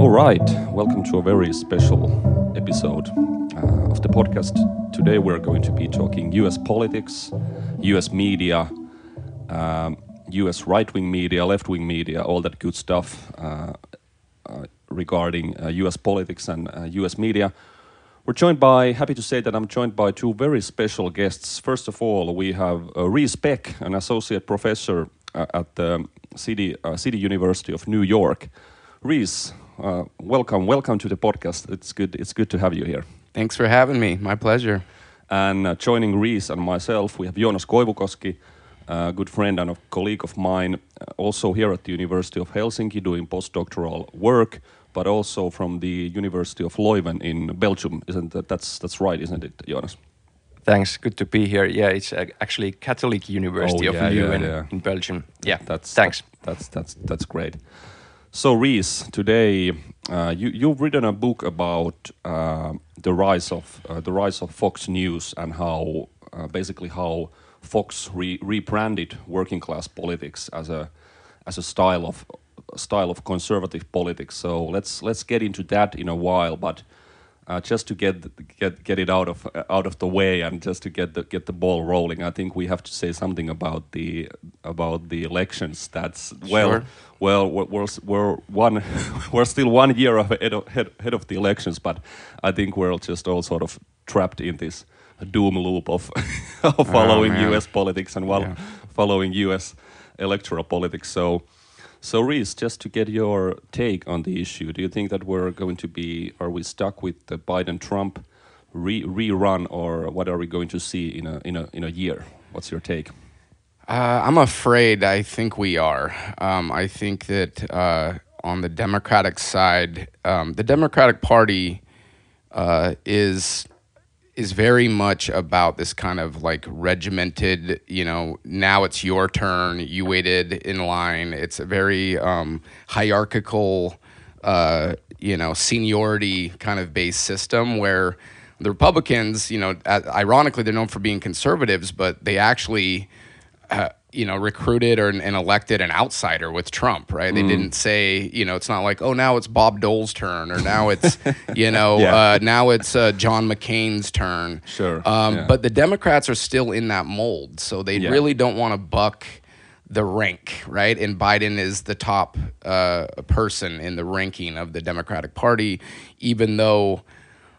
All right, welcome to a very special episode uh, of the podcast. Today we're going to be talking US politics, US media, um, US right wing media, left wing media, all that good stuff uh, uh, regarding US politics and US media. We're joined by, happy to say that I'm joined by two very special guests. First of all, we have uh, Reece Peck, an associate professor uh, at the City, uh, City University of New York. Reece, uh, welcome, welcome to the podcast. It's good, it's good to have you here. Thanks for having me. My pleasure. And uh, joining Reece and myself, we have Joonas Koivukoski, a good friend and a colleague of mine, uh, also here at the University of Helsinki doing postdoctoral work but also from the University of Leuven in Belgium. Isn't that that's that's right, isn't it, Joonas? Thanks. Good to be here. Yeah, it's actually Catholic University oh, yeah, of Leuven yeah, yeah. in Belgium. Yeah, that's thanks. That's that's that's great. So Reece, today uh, you you've written a book about uh, the rise of uh, the rise of Fox News and how uh, basically how Fox re rebranded working class politics as a as a style of style of conservative politics. So let's let's get into that in a while, but. Uh, just to get get get it out of uh, out of the way and just to get the get the ball rolling, I think we have to say something about the about the elections. That's well, sure. well, we're, we're one we're still one year ahead of, ahead of the elections, but I think we're just all sort of trapped in this doom loop of, of oh, following oh, U.S. politics and while yeah. following U.S. electoral politics. So so, Reece, just to get your take on the issue, do you think that we're going to be, are we stuck with the Biden Trump re rerun, or what are we going to see in a, in a, in a year? What's your take? Uh, I'm afraid I think we are. Um, I think that uh, on the Democratic side, um, the Democratic Party uh, is is very much about this kind of like regimented, you know, now it's your turn, you waited in line. It's a very um, hierarchical, uh, you know, seniority kind of based system where the Republicans, you know, ironically, they're known for being conservatives, but they actually uh, you know, recruited or and elected an outsider with Trump, right? They mm. didn't say, you know, it's not like, oh, now it's Bob Dole's turn, or now it's, you know, yeah. uh, now it's uh, John McCain's turn. Sure. Um, yeah. But the Democrats are still in that mold, so they yeah. really don't want to buck the rank, right? And Biden is the top uh, person in the ranking of the Democratic Party, even though,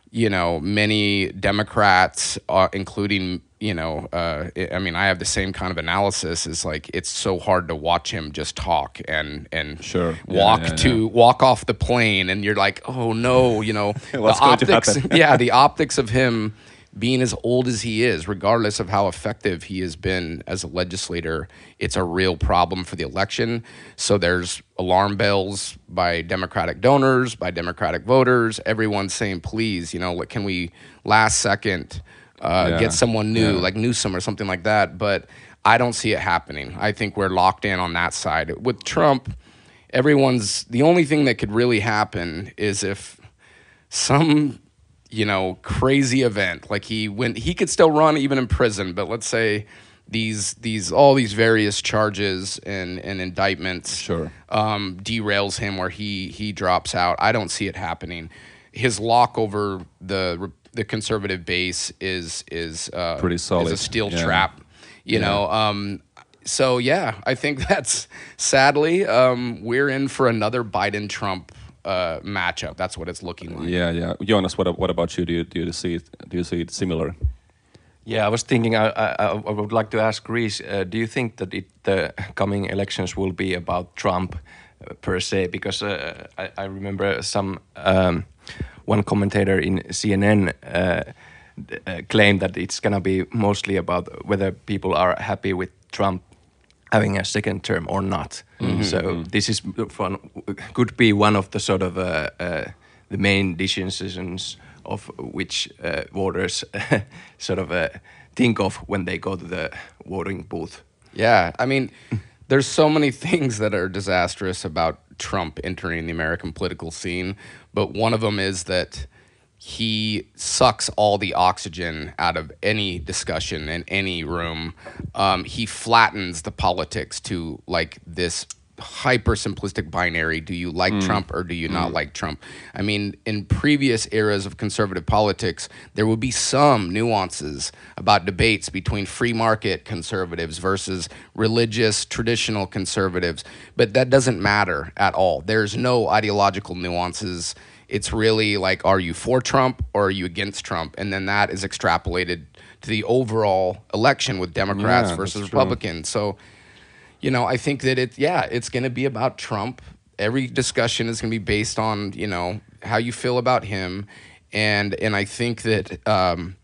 you know, many Democrats, uh, including you know, uh, I mean, I have the same kind of analysis. Is like it's so hard to watch him just talk and and sure. walk yeah, yeah, to yeah. walk off the plane, and you're like, oh no, you know, the optics. yeah, the optics of him being as old as he is, regardless of how effective he has been as a legislator, it's a real problem for the election. So there's alarm bells by Democratic donors, by Democratic voters. Everyone's saying, please, you know, can we last second uh, yeah. get someone new, yeah. like Newsom or something like that. But I don't see it happening. I think we're locked in on that side. With Trump, everyone's the only thing that could really happen is if some you know crazy event like he went he could still run even in prison but let's say these these all these various charges and, and indictments sure um, derails him where he he drops out i don't see it happening his lock over the the conservative base is is uh, pretty solid. Is a steel yeah. trap, you yeah. know. Um, so yeah, I think that's sadly um, we're in for another Biden Trump uh, matchup. That's what it's looking like. Yeah, yeah. Joonas, what what about you? Do you do you see it? Do you see it similar? Yeah, I was thinking. I I, I would like to ask Reece. Uh, do you think that it, the coming elections will be about Trump uh, per se? Because uh, I, I remember some. Um, one commentator in CNN uh, uh, claimed that it's going to be mostly about whether people are happy with Trump having a second term or not. Mm -hmm. So mm-hmm. this is fun, could be one of the sort of uh, uh, the main decisions of which uh, voters sort of uh, think of when they go to the voting booth. Yeah, I mean, there's so many things that are disastrous about Trump entering the American political scene, but one of them is that he sucks all the oxygen out of any discussion in any room. Um, he flattens the politics to like this hyper simplistic binary do you like mm. Trump or do you mm. not like Trump? I mean, in previous eras of conservative politics, there would be some nuances about debates between free market conservatives versus religious traditional conservatives, but that doesn't matter at all. There's no ideological nuances. It's really like, are you for Trump or are you against Trump? And then that is extrapolated to the overall election with Democrats yeah, versus Republicans. So, you know, I think that it, yeah, it's going to be about Trump. Every discussion is going to be based on, you know, how you feel about him. And, and I think that, um,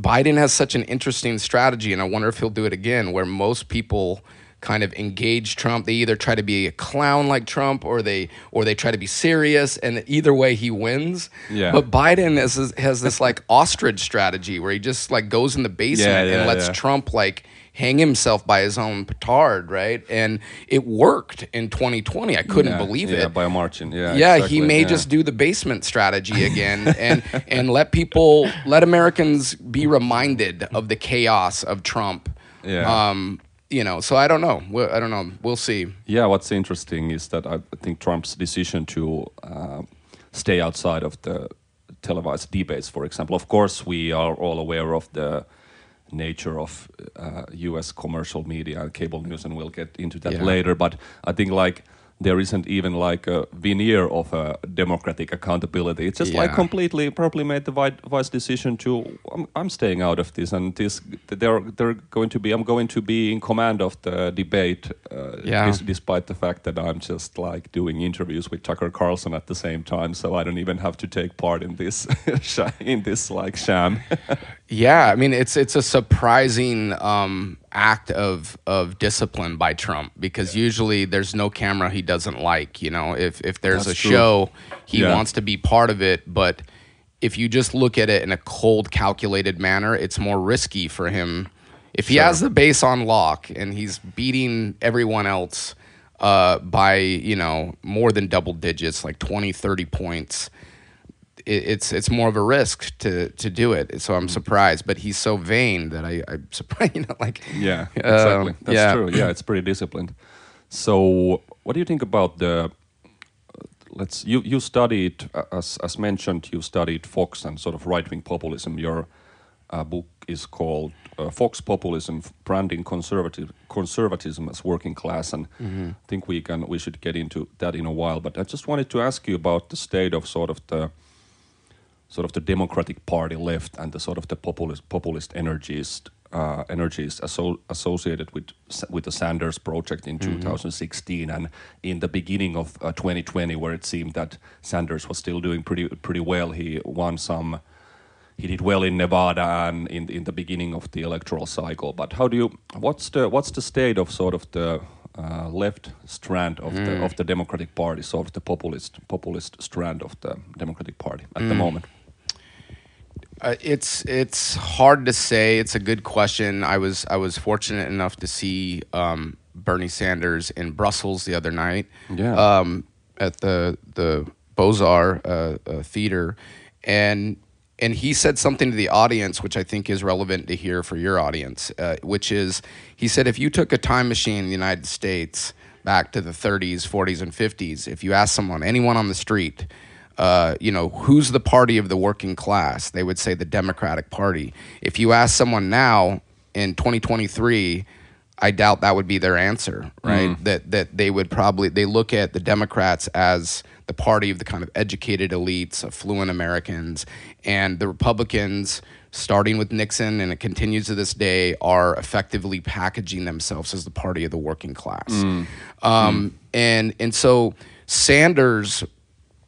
Biden has such an interesting strategy, and I wonder if he'll do it again, where most people kind of engage Trump. They either try to be a clown like Trump or they or they try to be serious and either way he wins. Yeah. But Biden has has this like ostrich strategy where he just like goes in the basement yeah, yeah, and lets yeah. Trump like hang himself by his own petard, right? And it worked in 2020. I couldn't yeah, believe yeah, it. by marching. Yeah. Yeah, exactly, he may yeah. just do the basement strategy again and and let people let Americans be reminded of the chaos of Trump. Yeah. Um, you know, so I don't know. I don't know. We'll see. Yeah, what's interesting is that I think Trump's decision to uh, stay outside of the televised debates, for example. Of course, we are all aware of the nature of uh, U.S. commercial media and cable news, and we'll get into that yeah. later. But I think like there isn't even like a veneer of a democratic accountability. It's just yeah. like completely probably made the wise decision to I'm, I'm, staying out of this and this they're they're going to be I'm going to be in command of the debate uh, yeah. despite the fact that I'm just like doing interviews with Tucker Carlson at the same time so I don't even have to take part in this in this like sham. yeah, I mean it's it's a surprising um, act of of discipline by Trump because usually there's no camera he doesn't like. You know, if if there's That's a true. show, he yeah. wants to be part of it, but if you just look at it in a cold, calculated manner, it's more risky for him. If he sure. has the base on lock and he's beating everyone else uh, by, you know, more than double digits, like 20, 30 points, it's it's more of a risk to to do it. So I'm mm. surprised, but he's so vain that I I'm surprised. You know, like yeah, exactly. Um, That's yeah. true. Yeah, it's pretty disciplined. So what do you think about the? Let's you you studied as as mentioned you studied Fox and sort of right wing populism. Your uh, book is called uh, Fox Populism: Branding Conservative Conservatism as Working Class, and mm-hmm. I think we can we should get into that in a while. But I just wanted to ask you about the state of sort of the sort of the Democratic Party left and the sort of the populist populist energies uh, energies aso associated with with the Sanders project in mm -hmm. 2016 and in the beginning of uh, 2020, where it seemed that Sanders was still doing pretty pretty well. He won some. He did well in Nevada and in in the beginning of the electoral cycle. But how do you? What's the what's the state of sort of the uh, left strand of mm. the of the Democratic Party, sort of the populist populist strand of the Democratic Party at mm. the moment? Uh, it's it's hard to say. It's a good question. I was I was fortunate enough to see um, Bernie Sanders in Brussels the other night. Yeah. Um, at the the Beaux-Arts uh, uh, theater, and and he said something to the audience which I think is relevant to hear for your audience, uh, which is he said if you took a time machine in the United States back to the 30s, 40s, and 50s, if you asked someone, anyone on the street uh, you know, who's the party of the working class? They would say the Democratic Party. If you ask someone now in 2023, I doubt that would be their answer, right? Mm. That that they would probably they look at the Democrats as the party of the kind of educated elites, affluent Americans, and the Republicans, starting with Nixon and it continues to this day, are effectively packaging themselves as the party of the working class. Mm. Um, mm. And and so Sanders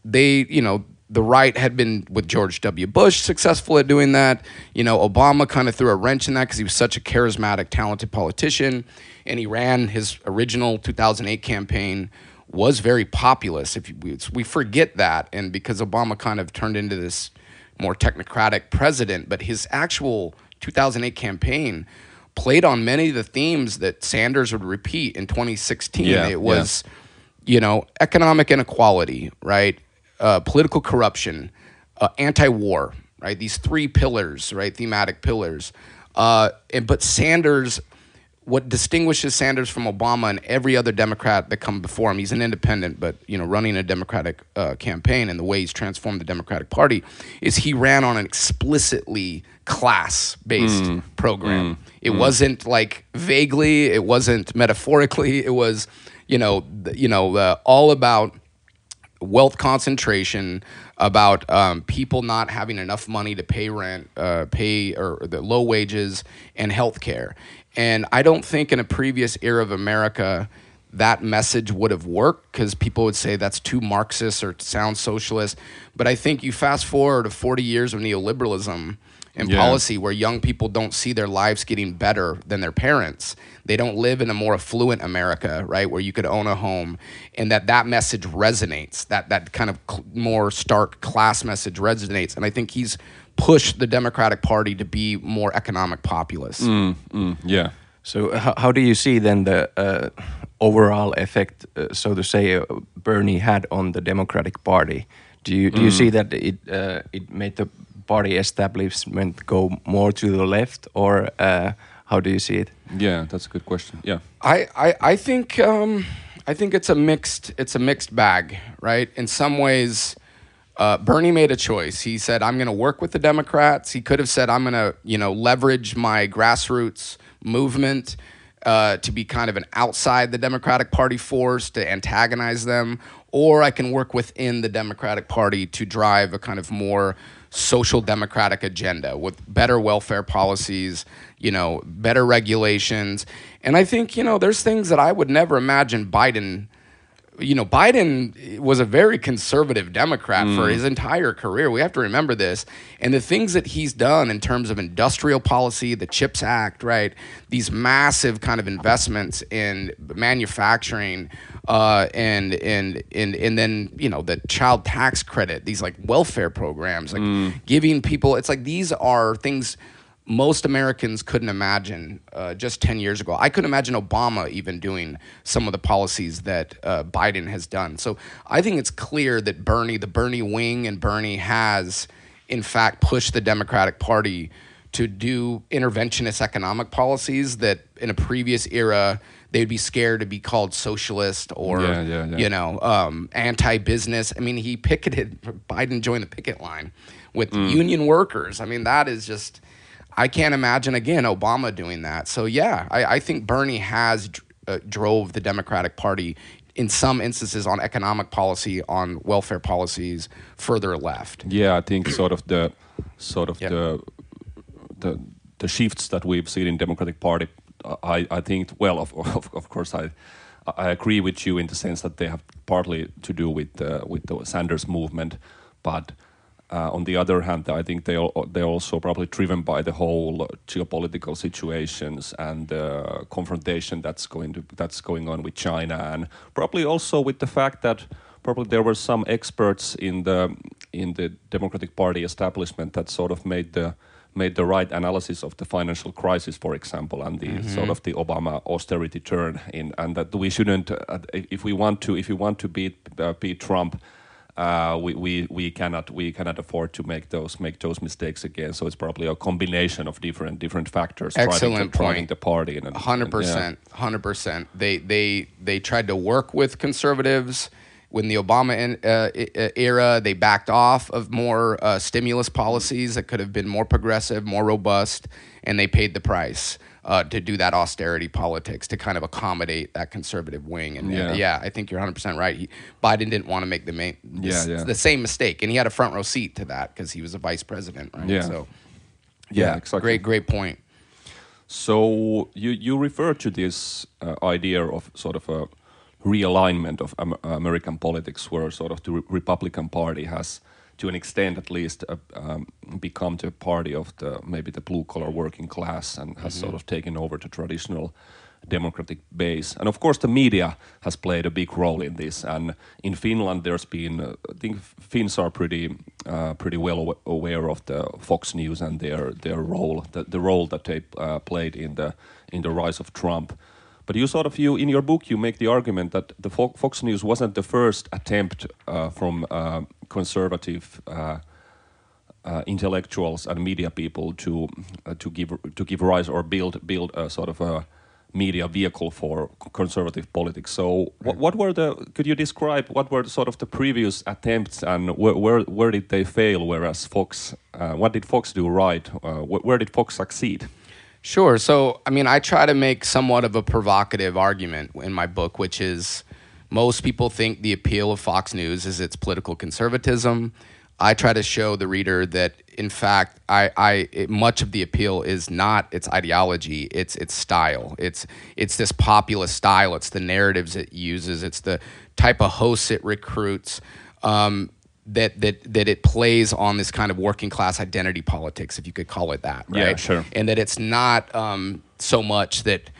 they, you know, the right had been with George W. Bush successful at doing that. You know, Obama kind of threw a wrench in that because he was such a charismatic, talented politician, and he ran his original 2008 campaign was very populist. If we, we forget that, and because Obama kind of turned into this more technocratic president, but his actual 2008 campaign played on many of the themes that Sanders would repeat in 2016. Yeah, it was, yeah. you know, economic inequality, right? Uh, political corruption, uh, anti-war, right? These three pillars, right? Thematic pillars. Uh, and, but Sanders what distinguishes Sanders from Obama and every other Democrat that come before him, he's an independent, but you know, running a Democratic uh, campaign and the way he's transformed the Democratic Party is he ran on an explicitly class-based mm. program. Mm. It mm. wasn't like vaguely, it wasn't metaphorically, it was, you know, you know, uh, all about wealth concentration, about um, people not having enough money to pay rent, uh, pay or the low wages, and health care. And I don't think in a previous era of America that message would have worked because people would say that's too Marxist or sounds socialist. But I think you fast forward to 40 years of neoliberalism and yeah. policy where young people don't see their lives getting better than their parents. They don't live in a more affluent America, right, where you could own a home, and that that message resonates. That that kind of cl- more stark class message resonates, and I think he's pushed the Democratic Party to be more economic populist. Mm, mm, yeah. So how, how do you see then the uh, overall effect, uh, so to say, uh, Bernie had on the Democratic Party? Do you do mm. you see that it uh, it made the party establishment go more to the left, or uh, how do you see it? Yeah, that's a good question. Yeah, I I, I think um, I think it's a mixed it's a mixed bag, right? In some ways uh, Bernie made a choice. He said, "I'm going to work with the Democrats." He could have said, "I'm going to, you know, leverage my grassroots movement uh, to be kind of an outside the Democratic Party force to antagonize them, or I can work within the Democratic Party to drive a kind of more social democratic agenda with better welfare policies, you know, better regulations." And I think, you know, there's things that I would never imagine Biden you know, Biden was a very conservative Democrat mm. for his entire career. We have to remember this. And the things that he's done in terms of industrial policy, the CHIPS Act, right? These massive kind of investments in manufacturing, uh, and and and and then you know the child tax credit, these like welfare programs, like mm. giving people. It's like these are things most Americans couldn't imagine uh, just 10 years ago. I couldn't imagine Obama even doing some of the policies that uh, Biden has done. So I think it's clear that Bernie, the Bernie wing, and Bernie has, in fact, pushed the Democratic Party to do interventionist economic policies that in a previous era they'd be scared to be called socialist or yeah, yeah, yeah. you know um, anti-business. I mean, he picketed. Biden joined the picket line with mm. union workers. I mean, that is just I can't imagine again Obama doing that. So yeah, I, I think Bernie has uh, drove the Democratic Party in some instances on economic policy, on welfare policies, further left. Yeah, I think sort of the sort of yep. the the the shifts that we've seen in Democratic Party. I I think well, of of, of course I. I agree with you in the sense that they have partly to do with uh, with the Sanders movement, but uh, on the other hand, I think they are, they're also probably driven by the whole geopolitical situations and uh, confrontation that's going to that's going on with China, and probably also with the fact that probably there were some experts in the in the Democratic Party establishment that sort of made the made the right analysis of the financial crisis, for example, and the mm-hmm. sort of the Obama austerity turn in, and that we shouldn't, uh, if we want to, if we want to beat uh, beat Trump we, we, we cannot we cannot afford to make those make those mistakes again. So it's probably a combination of different different factors. Excellent driving, the party. Hundred percent, hundred percent. They they they tried to work with conservatives. When the Obama in, uh, era, they backed off of more uh, stimulus policies that could have been more progressive, more robust, and they paid the price uh, to do that austerity politics to kind of accommodate that conservative wing. And yeah, yeah I think you're 100 percent right. He, Biden didn't want to make the main, yeah, yeah. the same mistake, and he had a front row seat to that because he was a vice president. Right? Yeah. So, yeah, yeah, exactly. Great, great point. So you you refer to this uh, idea of sort of a realignment of American politics, where sort of the Re Republican Party has to an extent at least uh, um, become the party of the maybe the blue collar working class and has mm-hmm. sort of taken over the traditional democratic base. And of course the media has played a big role in this. And in Finland there's been uh, I think Finns are pretty uh, pretty well aware of the Fox News and their their role the, the role that they uh, played in the in the rise of Trump. But you sort of you in your book you make the argument that the Fox News wasn't the first attempt uh, from uh, conservative uh, uh, intellectuals and media people to uh, to give to give rise or build build a sort of a media vehicle for conservative politics. So, what, what, were the? Could you describe what were the, sort of the previous attempts and where where, where did they fail? Whereas Fox, uh, what did Fox do right? Uh, wh where did Fox succeed? Sure. So, I mean, I try to make somewhat of a provocative argument in my book, which is most people think the appeal of Fox News is its political conservatism. I try to show the reader that, in fact, I, I it, much of the appeal is not its ideology, it's its style. It's it's this populist style. It's the narratives it uses. It's the type of hosts it recruits. Um, that that that it plays on this kind of working class identity politics, if you could call it that, right? Yeah, sure. And that it's not um, so much that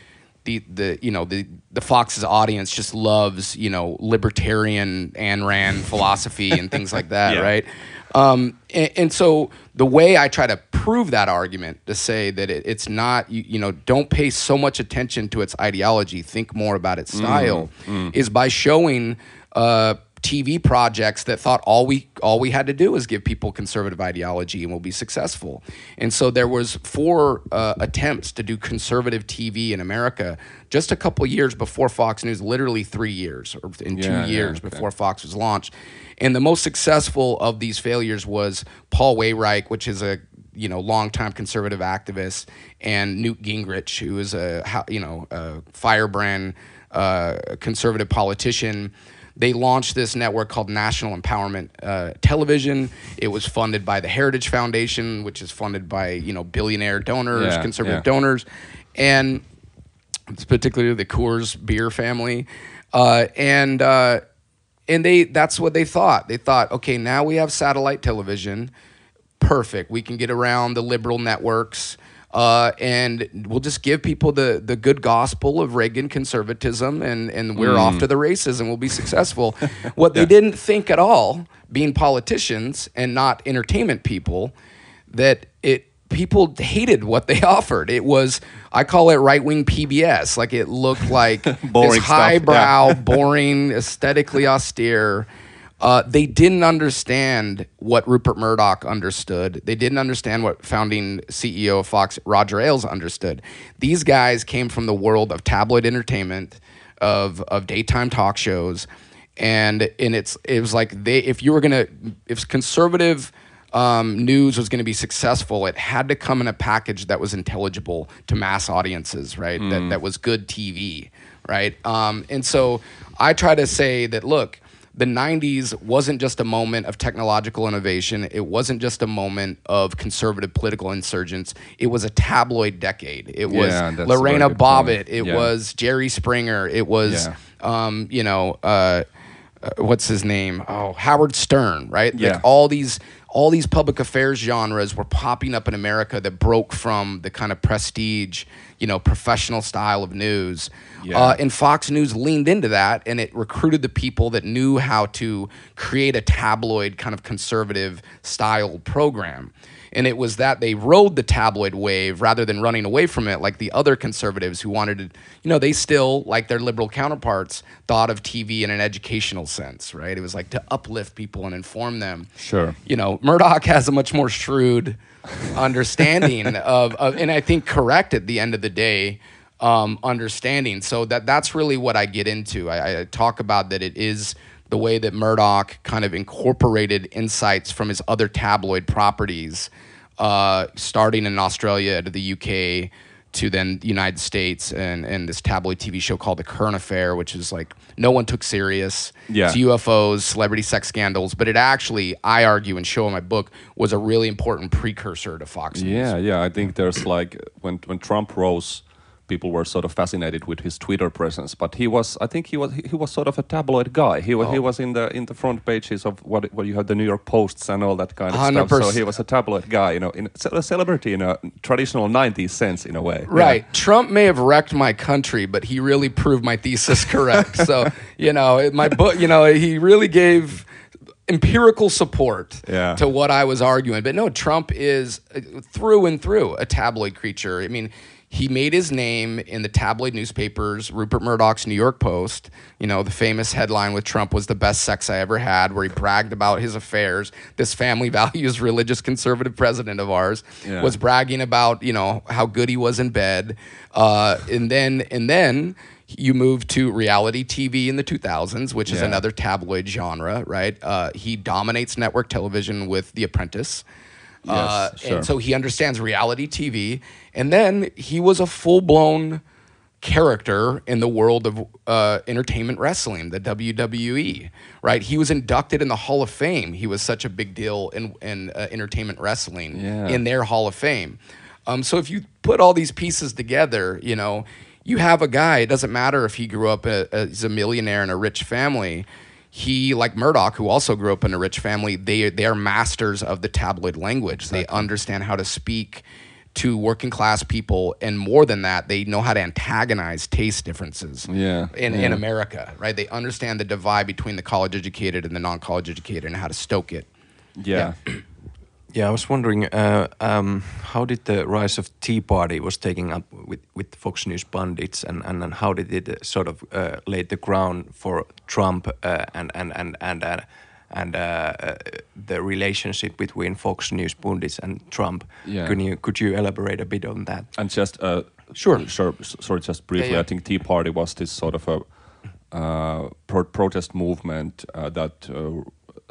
the the you know the the Fox's audience just loves you know libertarian Ayn Rand philosophy and things like that, yeah. right? Um, and, and, so the way I try to prove that argument to say that it, it's not you, you, know don't pay so much attention to its ideology, think more about its style, mm, mm. is by showing. Uh, TV projects that thought all we all we had to do was give people conservative ideology and we'll be successful. And so there was four uh, attempts to do conservative TV in America just a couple years before Fox News, literally three years or in yeah, two years yeah, okay. before Fox was launched. And the most successful of these failures was Paul Weyrich, which is a you know longtime conservative activist, and Newt Gingrich, who is a you know a firebrand uh, conservative politician they launched this network called National Empowerment uh, Television. It was funded by the Heritage Foundation, which is funded by you know billionaire donors, yeah, conservative yeah. donors, and particularly the Coors beer family, uh, and uh, and they that's what they thought. They thought, okay, now we have satellite television, perfect. We can get around the liberal networks uh, and we'll just give people the the good gospel of Reagan conservatism, and and we're mm. off to the races, and we'll be successful. what they didn't think at all, being politicians and not entertainment people, that it people hated what they offered. It was I call it right wing PBS. Like it looked like this highbrow, yeah. boring, aesthetically austere uh, they didn't understand what Rupert Murdoch understood. They didn't understand what founding CEO of Fox, Roger Ailes, understood. These guys came from the world of tabloid entertainment, of of daytime talk shows, and and it's it was like they if you were gonna if conservative um, news was going to be successful, it had to come in a package that was intelligible to mass audiences, right? Mm. That that was good TV, right? Um, and so I try to say that look the 90s wasn't just a moment of technological innovation. It wasn't just a moment of conservative political insurgents. It was a tabloid decade. It was yeah, Lorena Bobbitt. Point. It yeah. was Jerry Springer. It was, yeah. um, you know, uh, uh, what's his name? Oh, Howard Stern, right? Yeah. Like all these all these public affairs genres were popping up in America that broke from the kind of prestige, you know, professional style of news. Yeah. Uh, and Fox News leaned into that and it recruited the people that knew how to create a tabloid kind of conservative style program. And it was that they rode the tabloid wave rather than running away from it like the other conservatives who wanted to, you know, they still, like their liberal counterparts, thought of TV in an educational sense, right? It was like to uplift people and inform them. Sure. You know, Murdoch has a much more shrewd understanding of, of, and I think correct at the end of the day, um, understanding. So that that's really what I get into. I, I talk about that it is the way that Murdoch kind of incorporated insights from his other tabloid properties, uh, starting in Australia to the UK to then the United States and, and this tabloid TV show called The Current Affair, which is like no one took serious. Yeah. It's UFOs, celebrity sex scandals, but it actually, I argue and show in my book, was a really important precursor to Fox News. Yeah, yeah. I think there's like when when Trump rose people were sort of fascinated with his Twitter presence. But he was, I think he was, he was sort of a tabloid guy. He was, oh. he was in the in the front pages of what what you had the New York Posts and all that kind of 100%. stuff. So he was a tabloid guy, you know, in a celebrity in a traditional '90s sense, in a way. Right. Yeah. Trump may have wrecked my country, but he really proved my thesis correct. so you know, my book, you know, he really gave empirical support yeah. to what I was arguing. But no, Trump is uh, through and through a tabloid creature. I mean, he made his name in the tabloid newspapers, Rupert Murdoch's New York Post. You know, the famous headline with Trump was the best sex I ever had, where he bragged about his affairs. This family values religious conservative president of ours Yeah. was bragging about, you know, how good he was in bed. Uh, and then, and then you move to reality TV in the 2000s, which is Yeah. another tabloid genre, right? Uh, he dominates network television with The Apprentice. Uh, sure. And so he understands reality TV. And then he was a full blown character in the world of uh, entertainment wrestling, the WWE, right? He was inducted in the Hall of Fame. He was such a big deal in, in uh, entertainment wrestling Yeah. in their Hall of Fame. Um, so if you put all these pieces together, you know, you have a guy, it doesn't matter if he grew up a, as a millionaire in a rich family. He, like Murdoch, who also grew up in a rich family, they they are masters of the tabloid language. They understand how to speak to working class people, and more than that, they know how to antagonize taste differences. Yeah, In, in. America, right? They understand the divide between the college educated and the non college educated and how to stoke it. Yeah. Yeah, I was wondering uh, um, how did the rise of Tea Party was taking up with, with Fox News pundits, and, and, and how did it uh, sort of uh, lay the ground for Trump uh, and and and and uh, and uh, the relationship between Fox News pundits and Trump? Yeah. Could you could you elaborate a bit on that? And just uh, Sure. sure. Sorry, just briefly. Yeah, yeah. I think Tea Party was this sort of a uh, pro- protest movement uh, that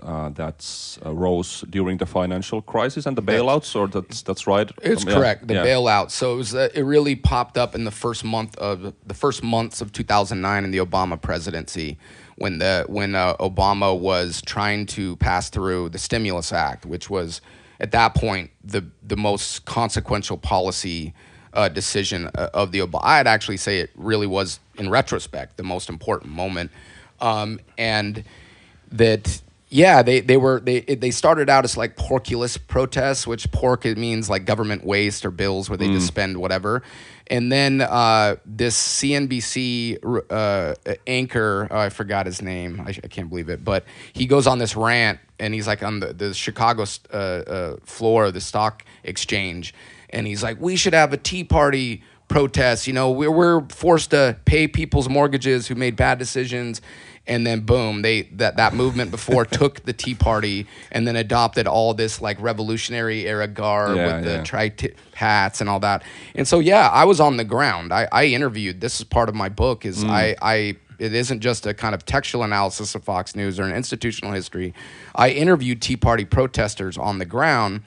uh, that's uh, rose during the financial crisis and the bailouts, or that's that's right. It's Um, yeah, correct. The yeah. bailout. So it was. Uh, it really popped up in the first month of the first months of 2009 in the Obama presidency, when the when uh, Obama was trying to pass through the Stimulus Act, which was at that point the the most consequential policy uh, decision of the Obama. I'd actually say it really was, in retrospect, the most important moment, um, and that yeah they, they were they they started out as like porkulus protests which pork it means like government waste or bills where they just spend whatever. And then uh, this cnbc uh, anchor oh, i forgot his name. I, I can't believe it. But he goes on this rant and he's like on the, the chicago uh, uh, floor of the stock exchange. And he's like we should have a tea party protest. You know, we're, we're forced to pay people's mortgages who made bad decisions. And then boom, they that, that movement before took the Tea Party and then adopted all this like revolutionary era garb Yeah, with the yeah. tri hats and all that. And so yeah, I was on the ground. I, I interviewed. This is part of my book. Is I I it isn't just a kind of textual analysis of Fox News or an institutional history. I interviewed Tea Party protesters on the ground,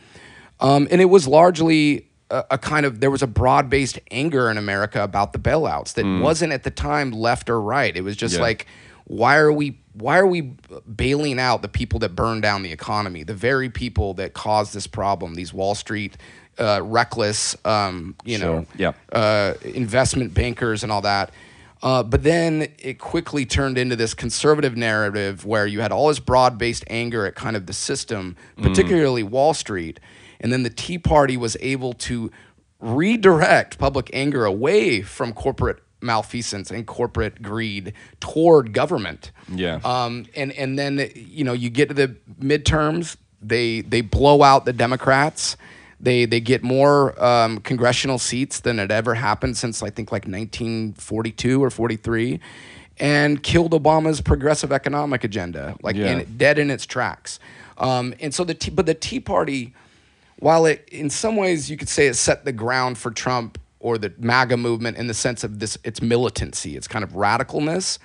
um, and it was largely a, a kind of there was a broad based anger in America about the bailouts that wasn't at the time left or right. It was just Yeah. like, why are we why are we bailing out the people that burn down the economy, the very people that caused this problem, these Wall Street uh, reckless, um, you know, Yeah. uh, investment bankers and all that. Uh, but then it quickly turned into this conservative narrative where you had all this broad based anger at kind of the system, particularly Wall Street. And then the Tea Party was able to redirect public anger away from corporate malfeasance and corporate greed toward government. Yeah. Um, and and then you know you get to the midterms, they they blow out the Democrats. They they get more um, congressional seats than had ever happened since I think like 1942 or 43, and killed Obama's progressive economic agenda, like Yeah. in, dead in its tracks. Um, and so the tea, but the Tea Party, while it in some ways you could say it set the ground for Trump or the MAGA movement in the sense of this its militancy, its kind of radicalness.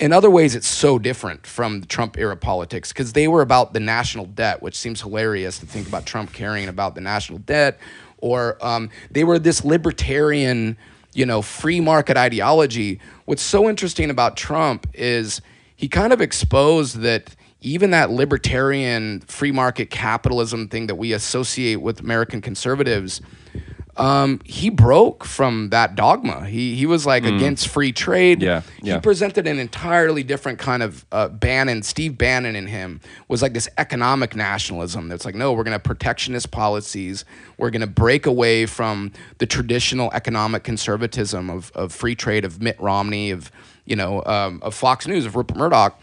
In other ways, it's so different from the Trump era politics because they were about the national debt, which seems hilarious to think about Trump caring about the national debt, or um, they were this libertarian, you know, free market ideology. What's so interesting about Trump is he kind of exposed that even that libertarian free market capitalism thing that we associate with American conservatives, um, he broke from that dogma. He he was like against free trade. Yeah, He yeah. presented an entirely different kind of uh, Bannon. Steve Bannon in him was like this economic nationalism. That's like, no, we're going to have protectionist policies. We're going to break away from the traditional economic conservatism of, of free trade of Mitt Romney of you know um, of Fox News of Rupert Murdoch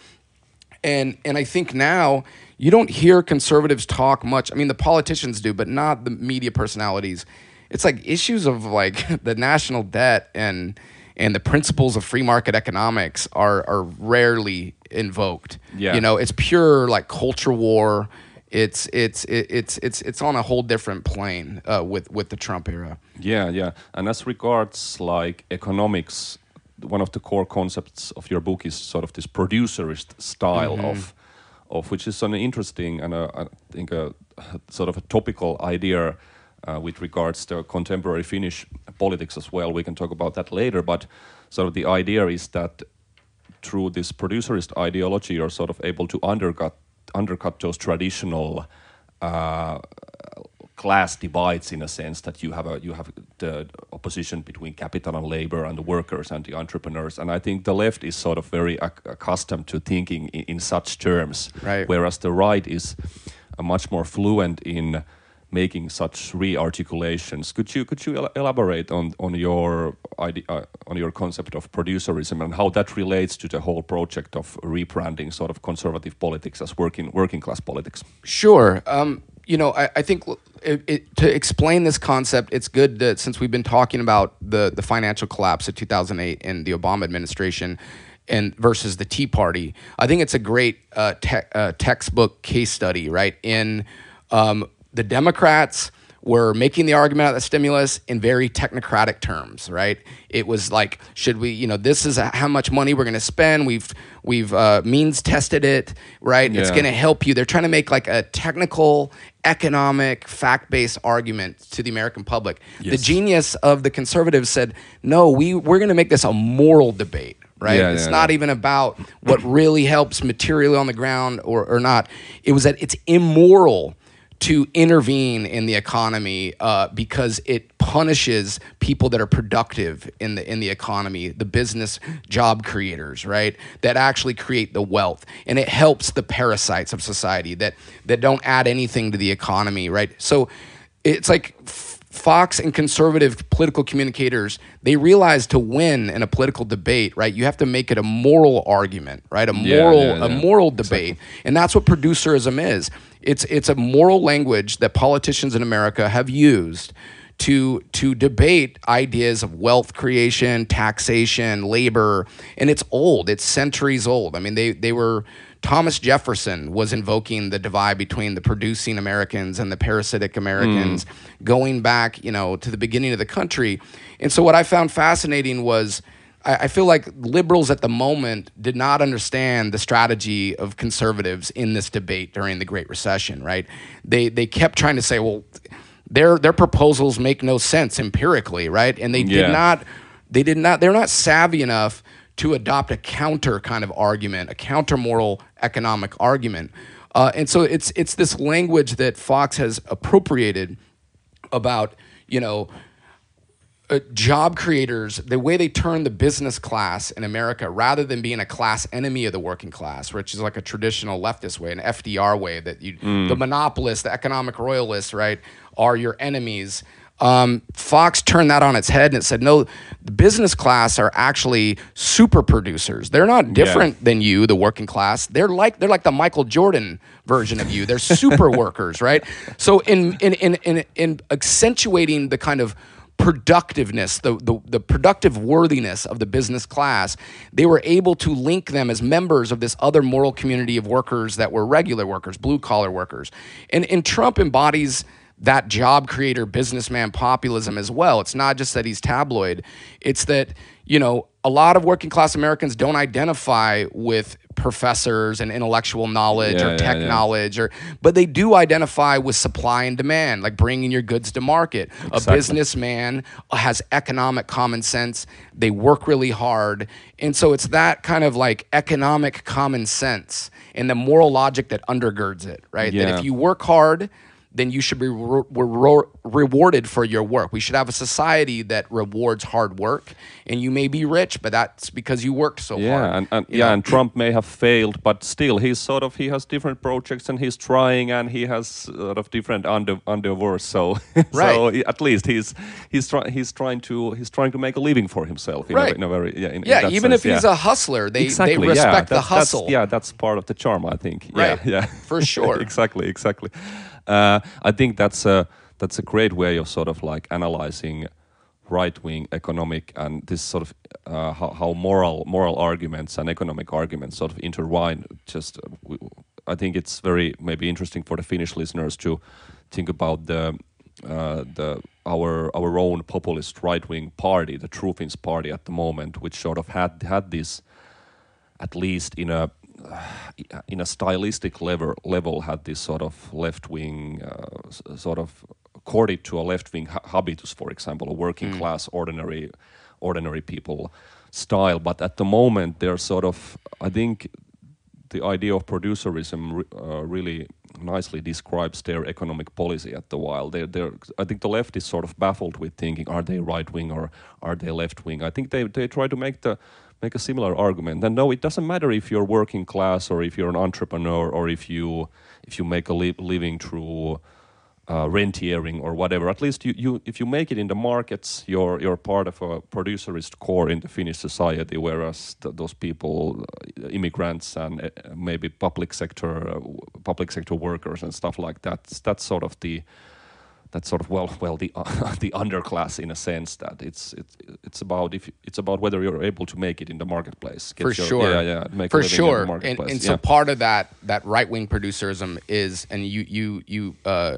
and and I think now you don't hear conservatives talk much. I mean, the politicians do, but not the media personalities. It's like issues of like the national debt and and the principles of free market economics are are rarely invoked. Yeah. You know, it's pure like culture war. It's it's it's it's it's on a whole different plane uh, with with the Trump era. Yeah, yeah. And as regards like economics, one of the core concepts of your book is sort of this producerist style Mm-hmm. of of which is an interesting and a, I think a, sort of a topical idea uh, with regards to contemporary Finnish politics as well. We can talk about that later, but sort of the idea is that through this producerist ideology, you're sort of able to undercut undercut those traditional uh, class divides in a sense that you have a you have the opposition between capital and labor and the workers and the entrepreneurs and i think the left is sort of very ac- accustomed to thinking in, in such terms Right. whereas the right is uh, much more fluent in making such re-articulations could you could you el- elaborate on on your idea on your concept of producerism and how that relates to the whole project of rebranding sort of conservative politics as working working class politics Sure. Um, you know, I, I think it, it, to explain this concept, it's good that since we've been talking about the the financial collapse of 2008 and the Obama administration, and versus the Tea Party, I think it's a great uh, te- uh, textbook case study, right? In um, the Democrats were making the argument out of the stimulus in very technocratic terms, right? It was like, should we, you know, this is how much money we're going to spend. We've we've uh, means tested it, right? It's going to help you. They're trying to make like a technical, economic, fact-based argument to the American public. The genius of the conservatives said, no, we we're going to make this a moral debate. Right, Yeah, it's yeah, not yeah. even about what really helps materially on the ground or, or not. It was that it's immoral to intervene in the economy uh, because it punishes people that are productive in the in the economy, the business job creators, right? That actually create the wealth, and it helps the parasites of society that that don't add anything to the economy, right? So it's like. Fox and conservative political communicators, they realize to win in a political debate, right? You have to make it a moral argument, right? A Yeah, moral, yeah, a moral debate, and that's what producerism is. It's it's a moral language that politicians in America have used to to debate ideas of wealth creation, taxation, labor, and it's old. It's centuries old. I mean, they they were Thomas Jefferson was invoking the divide between the producing Americans and the parasitic Americans, hmm. going back, you know, to the beginning of the country. And so, what I found fascinating was, I, I feel like liberals at the moment did not understand the strategy of conservatives in this debate during the Great Recession. Right? They they kept trying to say, well, their their proposals make no sense empirically, right? And they Yeah. did not they did not they're not savvy enough to adopt a counter kind of argument, a counter moral economic argument. Uh, and so it's it's this language that Fox has appropriated about, you know, uh, job creators, the way they turn the business class in America, rather than being a class enemy of the working class, which is like a traditional leftist way, an FDR way that you, the monopolists, the economic royalists, right, are your enemies. Um, Fox turned that on its head and it said, no, the business class are actually super producers. They're not different than you, the working class. They're like they're like the Michael Jordan version of you. They're super workers, right? So in in in in, in accentuating the kind of productiveness, the, the, the productive worthiness of the business class, they were able to link them as members of this other moral community of workers that were regular workers, blue collar workers. And, and Trump embodies that job creator businessman populism as well. It's not just that he's tabloid, it's that, you know, a lot of working class Americans don't identify with professors and intellectual knowledge Yeah, or tech yeah. knowledge or but they do identify with supply and demand like bringing your goods to market. A businessman has economic common sense. They work really hard. And so it's that kind of like economic common sense and the moral logic that undergirds it right? That if you work hard then you should be re- re- rewarded for your work. We should have a society that rewards hard work, and you may be rich, but that's because you worked so hard. Yeah, and, and yeah, know? and Trump may have failed, but still, he's sort of he has different projects and he's trying, and he has sort of different under endeavors. So, so Right. he- at least he's he's trying he's trying to he's trying to make a living for himself. In, Right. a, in a very yeah. In, in yeah, that even sense, if he's yeah. a hustler, they exactly, they yeah, respect the that's- that's- hustle. yeah, that's part of the charm, I think. Right, Yeah, yeah, for sure. exactly, exactly. Uh, I think that's a that's a great way of sort of like analyzing right wing economic and this sort of uh, how, how, moral moral arguments and economic arguments sort of intertwine. Just uh, I think it's very maybe interesting for the Finnish listeners to think about the uh, the our our own populist right wing party, the True Finns party at the moment, which sort of had had this at least in a in a stylistic level level had this sort of left wing uh, sort of accorded to a left wing habitus, for example, a working mm. class, ordinary, ordinary people style. But at the moment, they're sort of, I think, the idea of producerism uh, really nicely describes their economic policy at the while. They're, they're, I think the left is sort of baffled with thinking, are they right wing or are they left wing? I think they, they try to make the make a similar argument. And no, it doesn't matter if you're working class or if you're an entrepreneur or if you if you make a li living through uh, rentiering or whatever. At least you, you, if you make it in the markets, you're you're part of a producerist core in the Finnish society. Whereas th those people, uh, immigrants and uh, maybe public sector uh, public sector workers and stuff like that, that's sort of the that's sort of well well the uh, the underclass in a sense that it's it's it's about if it's about whether you're able to make it in the marketplace. For your, sure, yeah, yeah, make for sure. and, and yeah. so part of that that right wing producerism is, and you you you uh,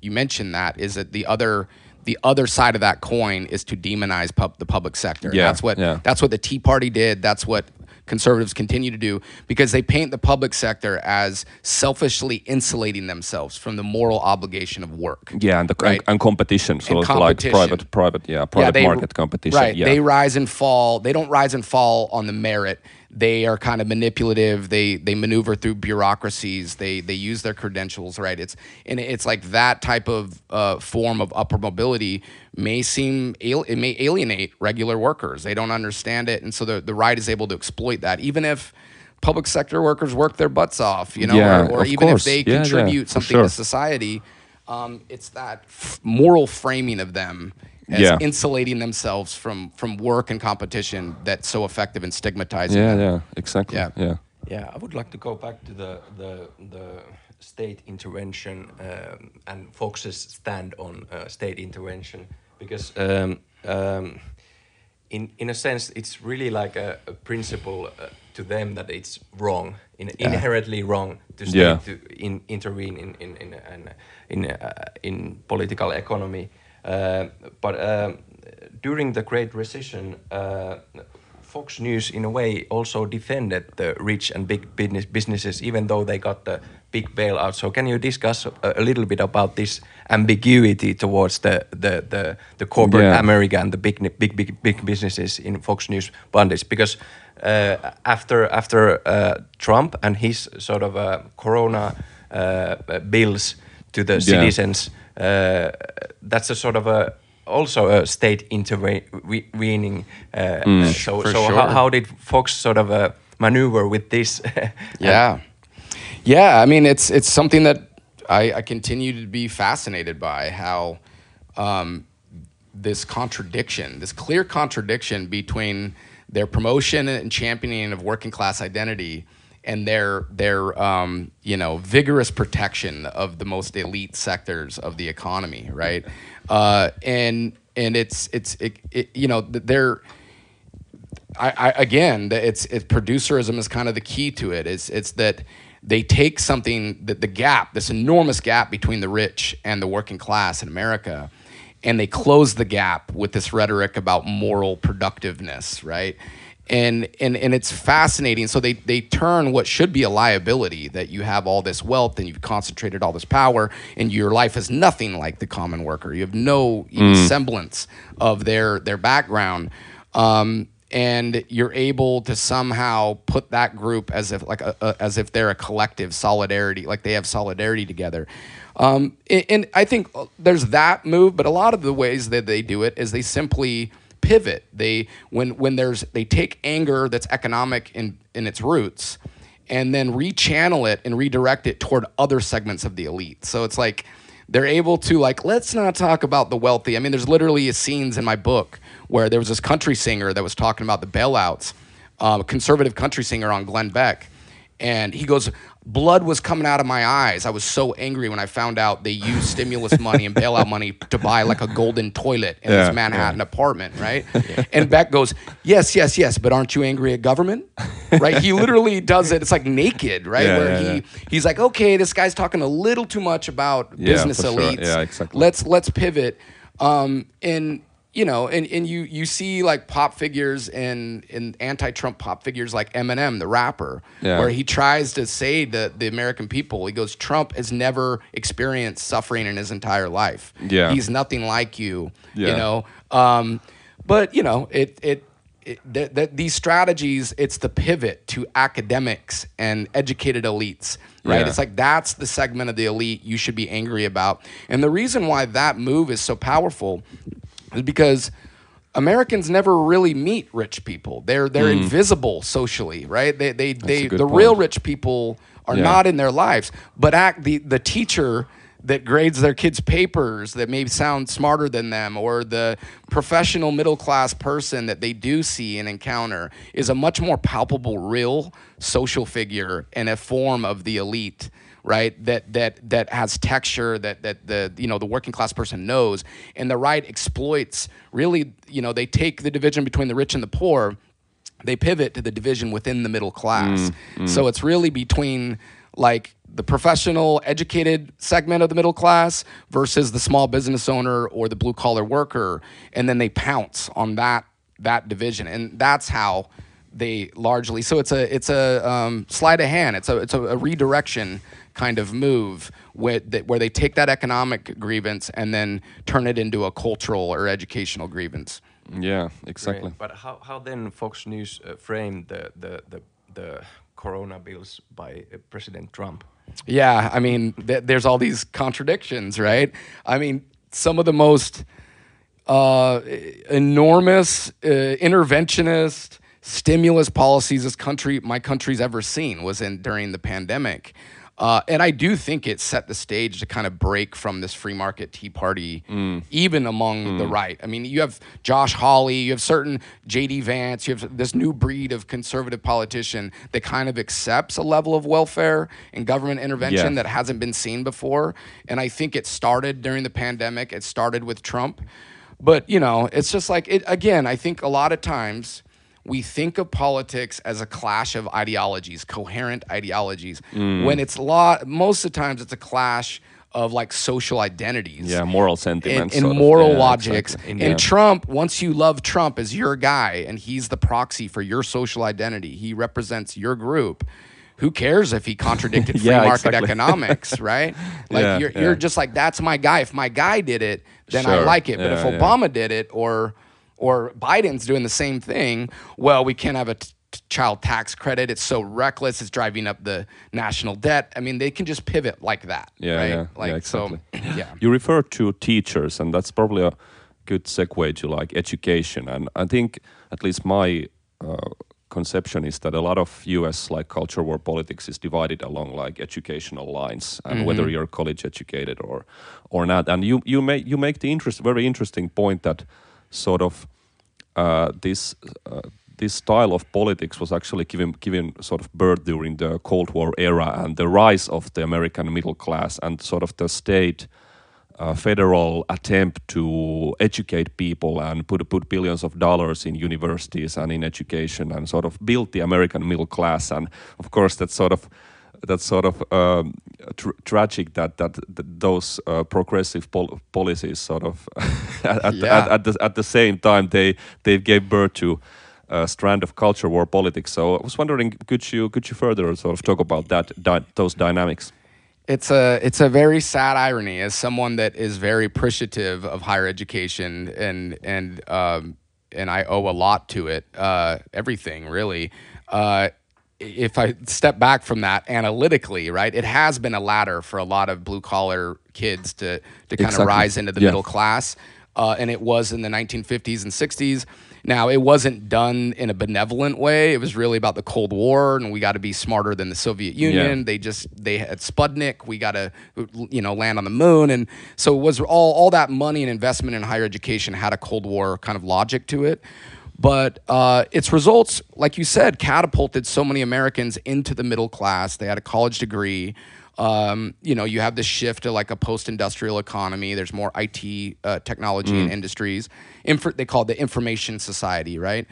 you mentioned that is that the other the other side of that coin is to demonize pub, the public sector. Yeah, that's what yeah. that's what the Tea Party did. That's what conservatives continue to do because they paint the public sector as selfishly insulating themselves from the moral obligation of work. Yeah, and the right? and, and competition, so and competition. like private private yeah private yeah, they, market competition. Right, yeah. they rise and fall. They don't rise and fall on the merit they are kind of manipulative. They they maneuver through bureaucracies. They they use their credentials, right? It's and it's like that type of uh, form of upper mobility may seem it may alienate regular workers. They don't understand it, and so the the right is able to exploit that, even if public sector workers work their butts off, you know, yeah, or, or even course. if they yeah, contribute yeah, something sure. to society. Um, it's that f- moral framing of them as yeah. insulating themselves from from work and competition that's so effective in stigmatizing yeah, them. Yeah, exactly. Yeah. yeah. Yeah, I would like to go back to the the the state intervention um, and Fox's stand on uh, state intervention because um, um, in in a sense it's really like a, a principle uh, to them that it's wrong, in, yeah. inherently wrong to state yeah. to in, intervene in in in in in, uh, in political economy. Uh, but uh, during the Great Recession, uh, Fox News, in a way, also defended the rich and big business businesses, even though they got the big bailout. So, can you discuss a, a little bit about this ambiguity towards the the the, the corporate yeah. America and the big big big big businesses in Fox News bundles? Because uh, after after uh, Trump and his sort of uh, Corona bills to the yeah. citizens uh, that's a sort of a also a state intervening. Uh, mm, so, so sure. how, how, did Fox sort of uh, maneuver with this? yeah, yeah. I mean, it's it's something that I, I continue to be fascinated by how um, this contradiction, this clear contradiction between their promotion and championing of working class identity and their their um, you know vigorous protection of the most elite sectors of the economy, right? Uh, and and it's it's it, it, you know they're I, I again it's it's producerism is kind of the key to it. It's it's that they take something that the gap, this enormous gap between the rich and the working class in America, and they close the gap with this rhetoric about moral productiveness, right? And and and it's fascinating. So they they turn what should be a liability that you have all this wealth and you've concentrated all this power and your life is nothing like the common worker. You have no mm. semblance of their their background. Um, and you're able to somehow put that group as if like a, a, as if they're a collective solidarity like they have solidarity together. Um, and, and i think there's that move but a lot of the ways that they do it is they simply pivot. They when when there's they take anger that's economic in in its roots and then rechannel it and redirect it toward other segments of the elite. So it's like they're able to like let's not talk about the wealthy. I mean, there's literally scenes in my book where there was this country singer that was talking about the bailouts, uh, conservative country singer on Glenn Beck, And he goes, blood was coming out of my eyes. I was so angry when I found out they used stimulus money and bailout money to buy like a golden toilet in Yeah, this Manhattan apartment, right? And Beck goes, yes, yes, yes, but aren't you angry at government? Right? He literally does it. It's like naked, right? Yeah, Where yeah, he yeah. he's like, okay, this guy's talking a little too much about Yeah, business for sure. Yeah, exactly. Let's let's pivot. Um, and you know, and, and you you see like pop figures and in anti-Trump pop figures like Eminem, the rapper, Yeah. where he tries to say to the American people, he goes, Trump has never experienced suffering in his entire life. Yeah. he's nothing like you. Yeah. You know, um, but you know, it it. it that, that these strategies, it's the pivot to academics and educated elites, right? Yeah. It's like that's the segment of the elite you should be angry about. And the reason why that move is so powerful is because Americans never really meet rich people. They're they're invisible socially, right? They they they the real rich people are Yeah. not in their lives. But act the the teacher that grades their kids' papers that maybe sound smarter than them, or the professional middle class person that they do see and encounter is a much more palpable, real social figure and a form of the elite right that that that has texture that that the you know the working class person knows. And the right exploits really you know they take the division between the rich and the poor. They pivot to the division within the middle class. So it's really between like the professional educated segment of the middle class versus the small business owner or the blue collar worker. And then they pounce on that that division. And that's how they largely so it's a it's a um, sleight of hand. It's a it's a, a redirection kind of move where, that, where they take that economic grievance and then turn it into a cultural or educational grievance Yeah, exactly. But how, how then Fox News uh, framed the, the, the, the corona bills by uh, President Trump? Yeah, I mean, th- there's all these contradictions, right? I mean, some of the most uh, enormous uh, interventionist stimulus policies this country, my country's ever seen, was in during the pandemic. Uh, and I do think it set the stage to kind of break from this free market Tea Party, even among the right. I mean, you have Josh Hawley, you have certain J.D. Vance, you have this new breed of conservative politician that kind of accepts a level of welfare and government intervention Yeah. that hasn't been seen before. And I think it started during the pandemic. It started with Trump. But, you know, it's just like, it again, I think a lot of times we think of politics as a clash of ideologies, coherent ideologies, Mm. when it's lot, most of the times it's a clash of like social identities Yeah, moral sentiments. and of. moral Yeah, logics. exactly. And Yeah. Trump, once you love Trump as your guy and he's the proxy for your social identity, he represents your group. Who cares if he contradicted free Yeah, market exactly. economics, right? Like you're, you're just like that's my guy. If my guy did it, then I like it. But if. Obama did it or or Biden's doing the same thing, well, we can't have a t- child tax credit. It's so reckless. It's driving up the national debt. I mean, they can just pivot like that. Yeah, right? yeah, Like yeah, exactly. so. Yeah. You refer to teachers, and that's probably a good segue to like education. And I think, at least my uh, conception is that a lot of U.S. like culture war politics is divided along like educational lines, and whether you're college educated or or not. And you you make you make the interest very interesting point that sort of uh, this uh, this style of politics was actually given given sort of birth during the Cold War era and the rise of the American middle class and sort of the state uh, federal attempt to educate people and put put billions of dollars in universities and in education and sort of build the American middle class. And of course that sort of that's sort of um, tr- tragic that that, that those uh, progressive pol- policies sort of at, Yeah. at, at, the, at the same time they they gave birth to a strand of culture war politics. So I was wondering, could you could you further sort of talk about that dy- those dynamics? It's a it's a very sad irony as someone that is very appreciative of higher education and and um, and I owe a lot to it, uh, everything really. Uh, if I step back from that analytically, right, it has been a ladder for a lot of blue collar kids to to kind of rise into the Yeah. middle class, uh, and it was in the 1950s and 60s. Now, it wasn't done in a benevolent way. It was really about the Cold War, and we got to be smarter than the Soviet Union. They just they had Sputnik. We got to you know land on the moon, and so it was all all that money and investment in higher education had a Cold War kind of logic to it. But uh, its results, like you said, catapulted so many Americans into the middle class. They had a college degree. Um, you know, you have this shift to like a post-industrial economy. There's more IT uh, technology mm. and industries. Infor- they call it the information society, right?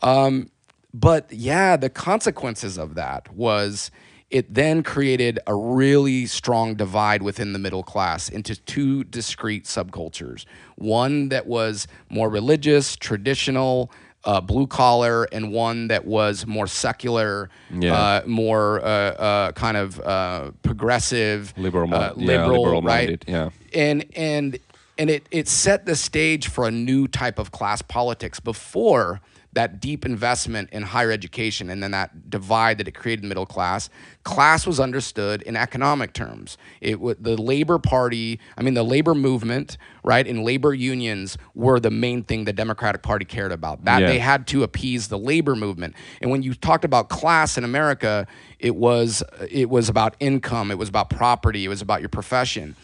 Um, but yeah, the consequences of that was it then created a really strong divide within the middle class into two discrete subcultures. One that was more religious, traditional, uh, blue collar, and one that was more secular, yeah. uh, more uh, uh kind of uh, progressive, liberal, uh, liberal, yeah, liberal right? Minded, yeah, and and and it it set the stage for a new type of class politics before that deep investment in higher education and then that divide that it created in the middle class, class was understood in economic terms. It the Labor Party, I mean the labor movement, right, and labor unions were the main thing the Democratic Party cared about. That yeah. they had to appease the labor movement. And when you talked about class in America, it was it was about income, it was about property, it was about your profession.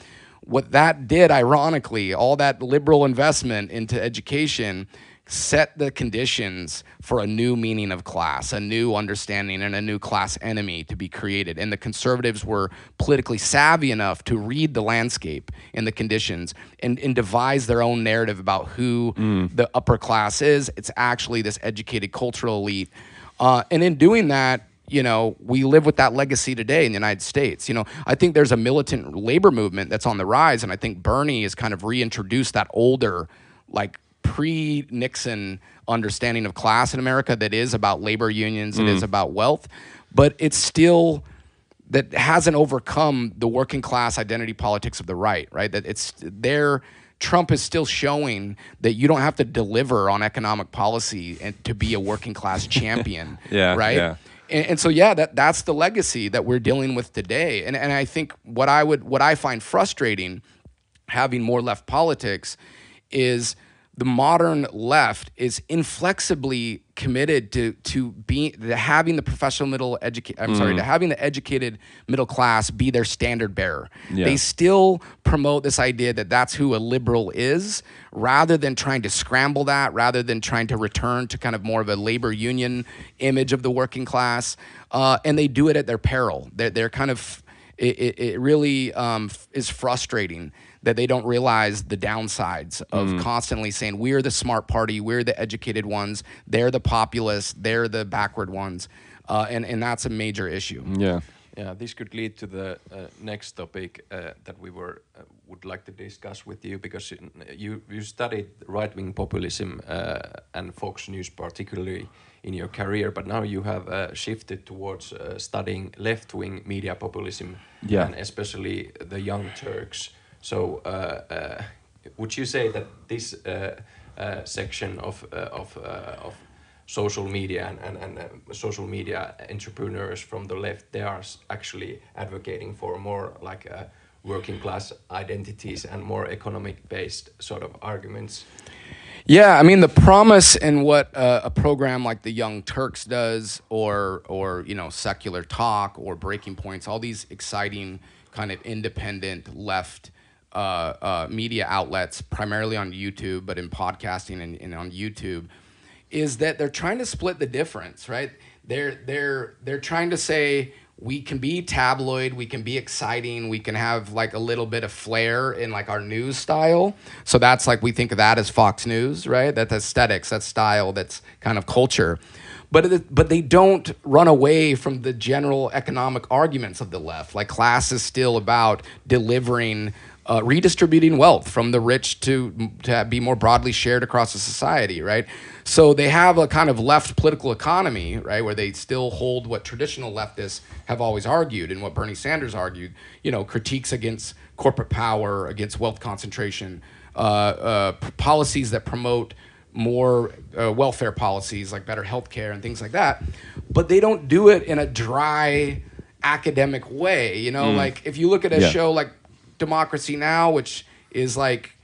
What that did, ironically, all that liberal investment into education set the conditions for a new meaning of class, a new understanding, and a new class enemy to be created. And the conservatives were politically savvy enough to read the landscape and the conditions and, and devise their own narrative about who mm. the upper class is. It's actually this educated cultural elite. Uh, and in doing that, you know, we live with that legacy today in the United States. You know, I think there's a militant labor movement that's on the rise, and I think Bernie has kind of reintroduced that older, like pre Nixon understanding of class in America that is about labor unions, mm. it is mm. about wealth, but it's still that hasn't overcome the working class identity politics of the right, right? That it's there. Trump is still showing that you don't have to deliver on economic policy and to be a working class champion, yeah, right? Yeah. And, and, so yeah, that that's the legacy that we're dealing with today. And and I think what I would what I find frustrating having more left politics is the modern left is inflexibly committed to to being to having the professional middle educate I'm mm. sorry to having the educated middle class be their standard bearer. Yeah. They still promote this idea that that's who a liberal is rather than trying to scramble that rather than trying to return to kind of more of a labor union image of the working class uh, and they do it at their peril. They're, they're kind of it, it, it really um, is frustrating that they don't realize the downsides of mm. constantly saying we're the smart party, we're the educated ones, they're the populist, they're the backward ones, uh, and and that's a major issue. Yeah. Yeah, this could lead to the uh, next topic uh, that we were uh, would like to discuss with you because you you studied right wing populism uh, and Fox News particularly in your career, but now you have uh, shifted towards uh, studying left wing media populism yeah. and especially the Young Turks. So, uh, uh, would you say that this uh, section of of of social media and, and, and social media entrepreneurs from the left they are actually advocating for more like uh, working class identities and more economic based sort of arguments? Yeah i mean the promise in what uh, a program like the young turks does or or you know secular talk or breaking points all these exciting kind of independent left uh, uh, media outlets, primarily on YouTube, but in podcasting and, and, on YouTube, is that they're trying to split the difference, right? They're they're they're trying to say we can be tabloid, we can be exciting, we can have like a little bit of flair in like our news style. So that's like we think of that as Fox News, right? That's aesthetics, that's style, that's kind of culture. But it, but they don't run away from the general economic arguments of the left. Like class is still about delivering uh, redistributing wealth from the rich to to be more broadly shared across the society, right? So they have a kind of left political economy, right, where they still hold what traditional leftists have always argued and what Bernie Sanders argued, you know, critiques against corporate power, against wealth concentration, uh, uh, policies that promote more uh, welfare policies like better health care and things like that. But they don't do it in a dry academic way, you know, mm. like if you look at a yeah. show like Democracy Now, which is like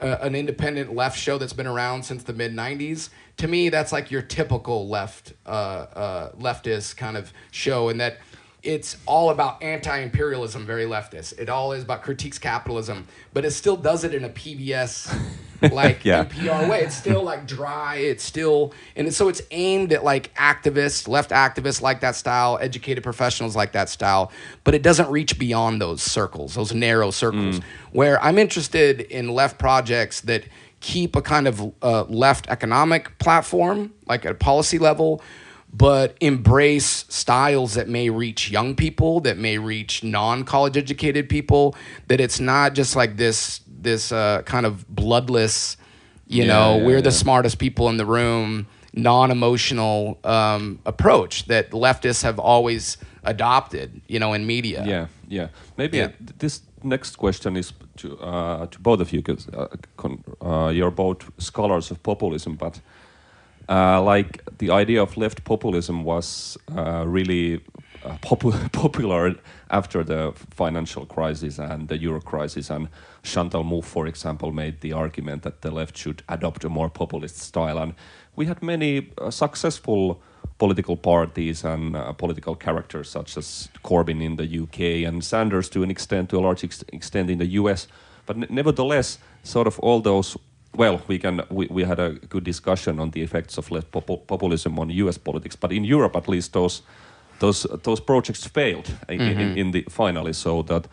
an independent left show that's been around since the mid 90s. To me, that's like your typical left uh, uh, leftist kind of show, and that it's all about anti-imperialism, very leftist. It all is about critiques capitalism, but it still does it in a PBS like yeah. NPR way. It's still like dry. It's still and so it's aimed at like activists, left activists like that style, educated professionals like that style, but it doesn't reach beyond those circles, those narrow circles. Mm. Where I'm interested in left projects that keep a kind of uh, left economic platform, like at policy level, but embrace styles that may reach young people, that may reach non-college educated people. That it's not just like this this uh, kind of bloodless, you yeah, know, yeah, we're yeah. the smartest people in the room, non-emotional um, approach that leftists have always adopted, you know, in media. Yeah, yeah. Maybe this next question is to uh, to both of you because uh, uh, you're both scholars of populism, but uh, like the idea of left populism was uh, really uh, popular after the financial crisis and the euro crisis. And Chantal Mouffe, for example, made the argument that the left should adopt a more populist style. And we had many successful political parties and uh, political characters such as Corbyn in the UK and Sanders to an extent, to a large ex extent in the US. But nevertheless, sort of all those, well, we can we, we had a good discussion on the effects of left pop populism on US politics. But in Europe, at least, those those those projects failed mm -hmm. in, in, mm-hmm. the finally, so that.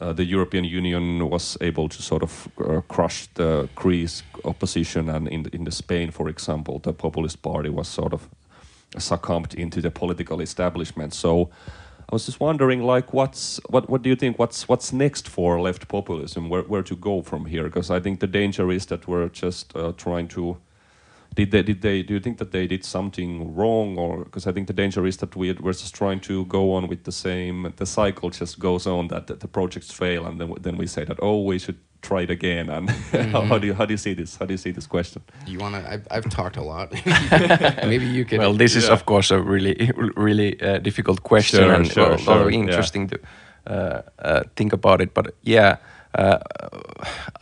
Uh, the European Union was able to sort of uh, crush the Greece opposition, and in in the Spain, for example, the populist party was sort of succumbed into the political establishment. So I was just wondering, like, what's what what do you think? What's what's next for left populism? Where where to go from here? Because I think the danger is that we're just uh, trying to. Did they did they do you think that they did something wrong or because I think the danger is that we we're just trying to go on with the same the cycle just goes on that, that the projects fail and then then we say that oh we should try it again and mm-hmm. how, how, do you how do you see this how do you see this question you want to I've, I've, talked a lot maybe you can well this yeah. is of course a really really uh, difficult question sure, and sure, uh, sure, interesting yeah. to uh, uh, think about it but yeah uh,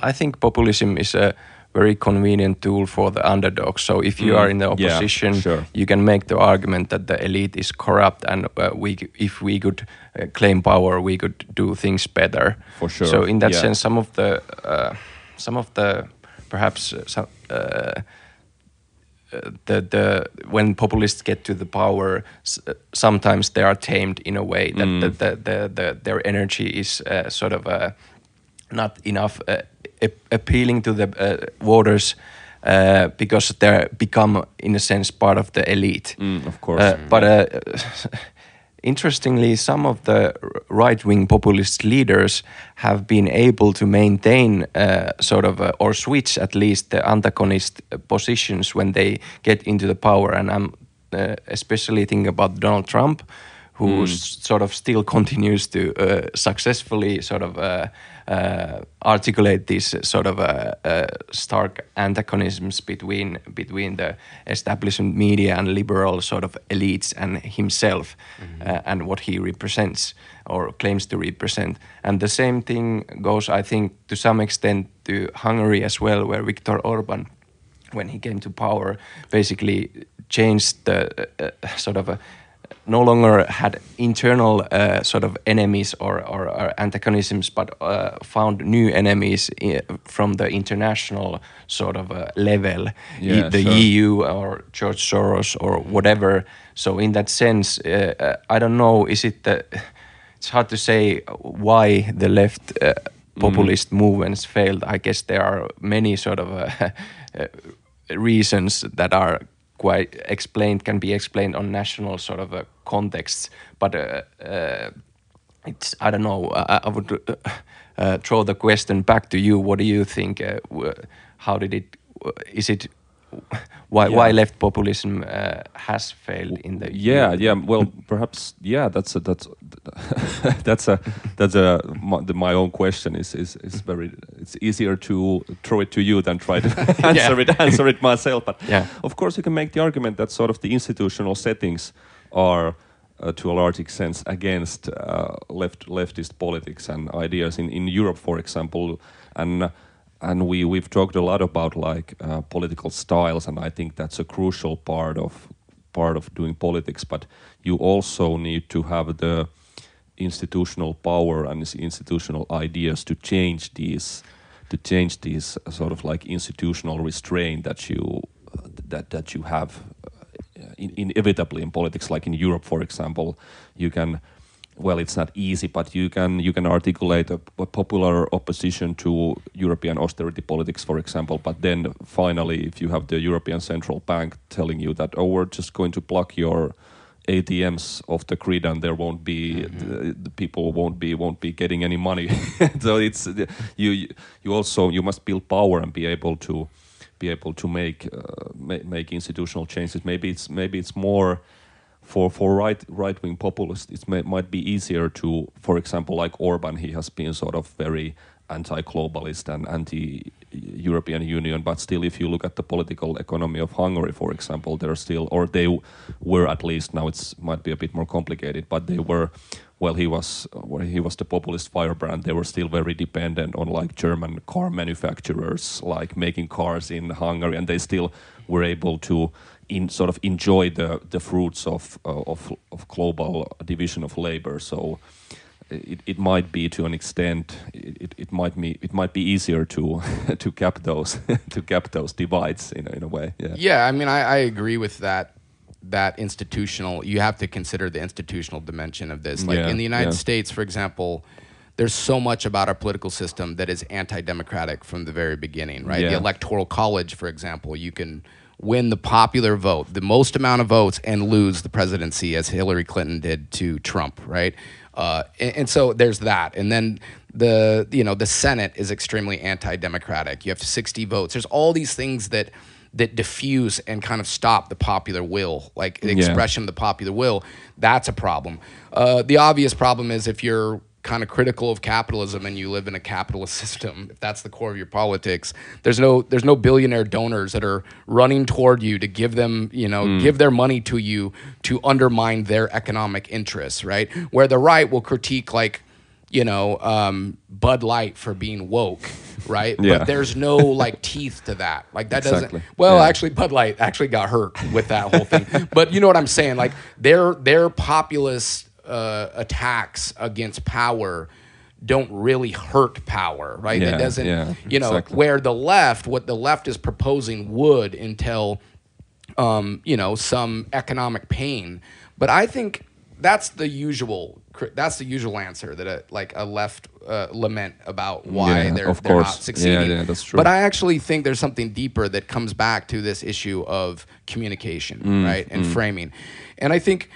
I think populism is a very convenient tool for the underdog. So if you mm. are in the opposition, yeah, sure. you can make the argument that the elite is corrupt, and uh, we, if we could uh, claim power, we could do things better. For sure. So in that yeah. sense, some of the uh, some of the perhaps uh, some. Uh, the the when populists get to the power, sometimes they are tamed in a way that mm. the, the, the, the, their energy is uh, sort of not enough appealing to the uh, voters uh, because they become, in a sense, part of the elite. Mm, of course. Uh, but uh, interestingly, some of the right-wing populist leaders have been able to maintain uh, sort of or switch at least the antagonist positions when they get into the power. And I'm especially thinking about Donald Trump, who mm. sort of still continues to successfully sort of uh, articulate these sort of uh, uh, stark antagonisms between between the establishment media and liberal sort of elites and himself mm-hmm. and what he represents or claims to represent. And the same thing goes, I think, to some extent to Hungary as well, where Viktor Orban, when he came to power, basically changed the uh, sort of a no longer had internal uh, sort of enemies or, or, or antagonisms, but uh, found new enemies from the international sort of uh, level, yeah, the. EU or George Soros or whatever. So in that sense, uh, uh, I don't know. Is it the? It's hard to say why the left uh, populist mm. movements failed. I guess there are many sort of reasons that are quite explained can be explained on national sort of a contexts but uh, uh, it's i don't know i, I would uh, uh, throw the question back to you. What do you think uh, how did it is it why yeah. why left populism uh, has failed in the yeah yeah well perhaps yeah that's a, that's that's a that's a my, the, my own question is is is very it's easier to throw it to you than try to answer yeah. it answer it myself but yeah of course you can make the argument that sort of the institutional settings are uh, to a large extent against uh, left leftist politics and ideas in in Europe for example and and we we've talked a lot about like uh, political styles, and I think that's a crucial part of part of doing politics. But you also need to have the institutional power and institutional ideas to change these to change these sort of like institutional restraint that you that that you have uh, in, inevitably in politics, like in Europe, for example, you can well, it's not easy, but you can you can articulate a, a, popular opposition to European austerity politics, for example. But then finally, if you have the European Central Bank telling you that, oh, we're just going to block your ATMs off the grid, and there won't be mm-hmm. the, the, people won't be won't be getting any money. so it's you you also you must build power and be able to be able to make uh, make, make institutional changes. Maybe it's maybe it's more for for right right wing populists, it may, might be easier to, for example, like Orban, he has been sort of very anti-globalist and anti-European Union, but still, if you look at the political economy of Hungary, for example, they're still, or they were at least. Now it's might be a bit more complicated, but they were. Well, he was well, he was the populist firebrand. They were still very dependent on like German car manufacturers, like making cars in Hungary, and they still were able to in sort of enjoy the the fruits of uh, of of global division of labor. So it, it might be to an extent it, it might be it might be easier to to cap those to cap those divides in in a way. Yeah. Yeah, I mean I, I agree with that that institutional you have to consider the institutional dimension of this. Like yeah, in the United yeah. States, for example, there's so much about our political system that is anti-democratic from the very beginning, right? Yeah. The electoral college, for example, you can win the popular vote, the most amount of votes, and lose the presidency as Hillary Clinton did to Trump, right? Uh, and, and, so there's that, and then the you know the Senate is extremely anti-democratic. You have 60 votes. There's all these things that that diffuse and kind of stop the popular will, like the expression of the popular will. That's a problem. Uh, the obvious problem is if you're kind of critical of capitalism and you live in a capitalist system, if that's the core of your politics, there's no there's no billionaire donors that are running toward you to give them, you know, mm. give their money to you to undermine their economic interests, right? Where the right will critique like you know, um, Bud Light for being woke, right? yeah. But there's no like teeth to that. Like that exactly. doesn't. Well, yeah. actually, Bud Light actually got hurt with that whole thing. but you know what I'm saying? Like their their populist uh, attacks against power don't really hurt power, right? Yeah, it doesn't, yeah, you know, exactly. where the left, what the left is proposing would entail, um, you know, some economic pain. But I think that's the usual. That's the usual answer that a, like a left uh, lament about why yeah, they're, they're not succeeding. Yeah, yeah, that's true. But I actually think there's something deeper that comes back to this issue of communication, mm, right, and mm. framing. And I think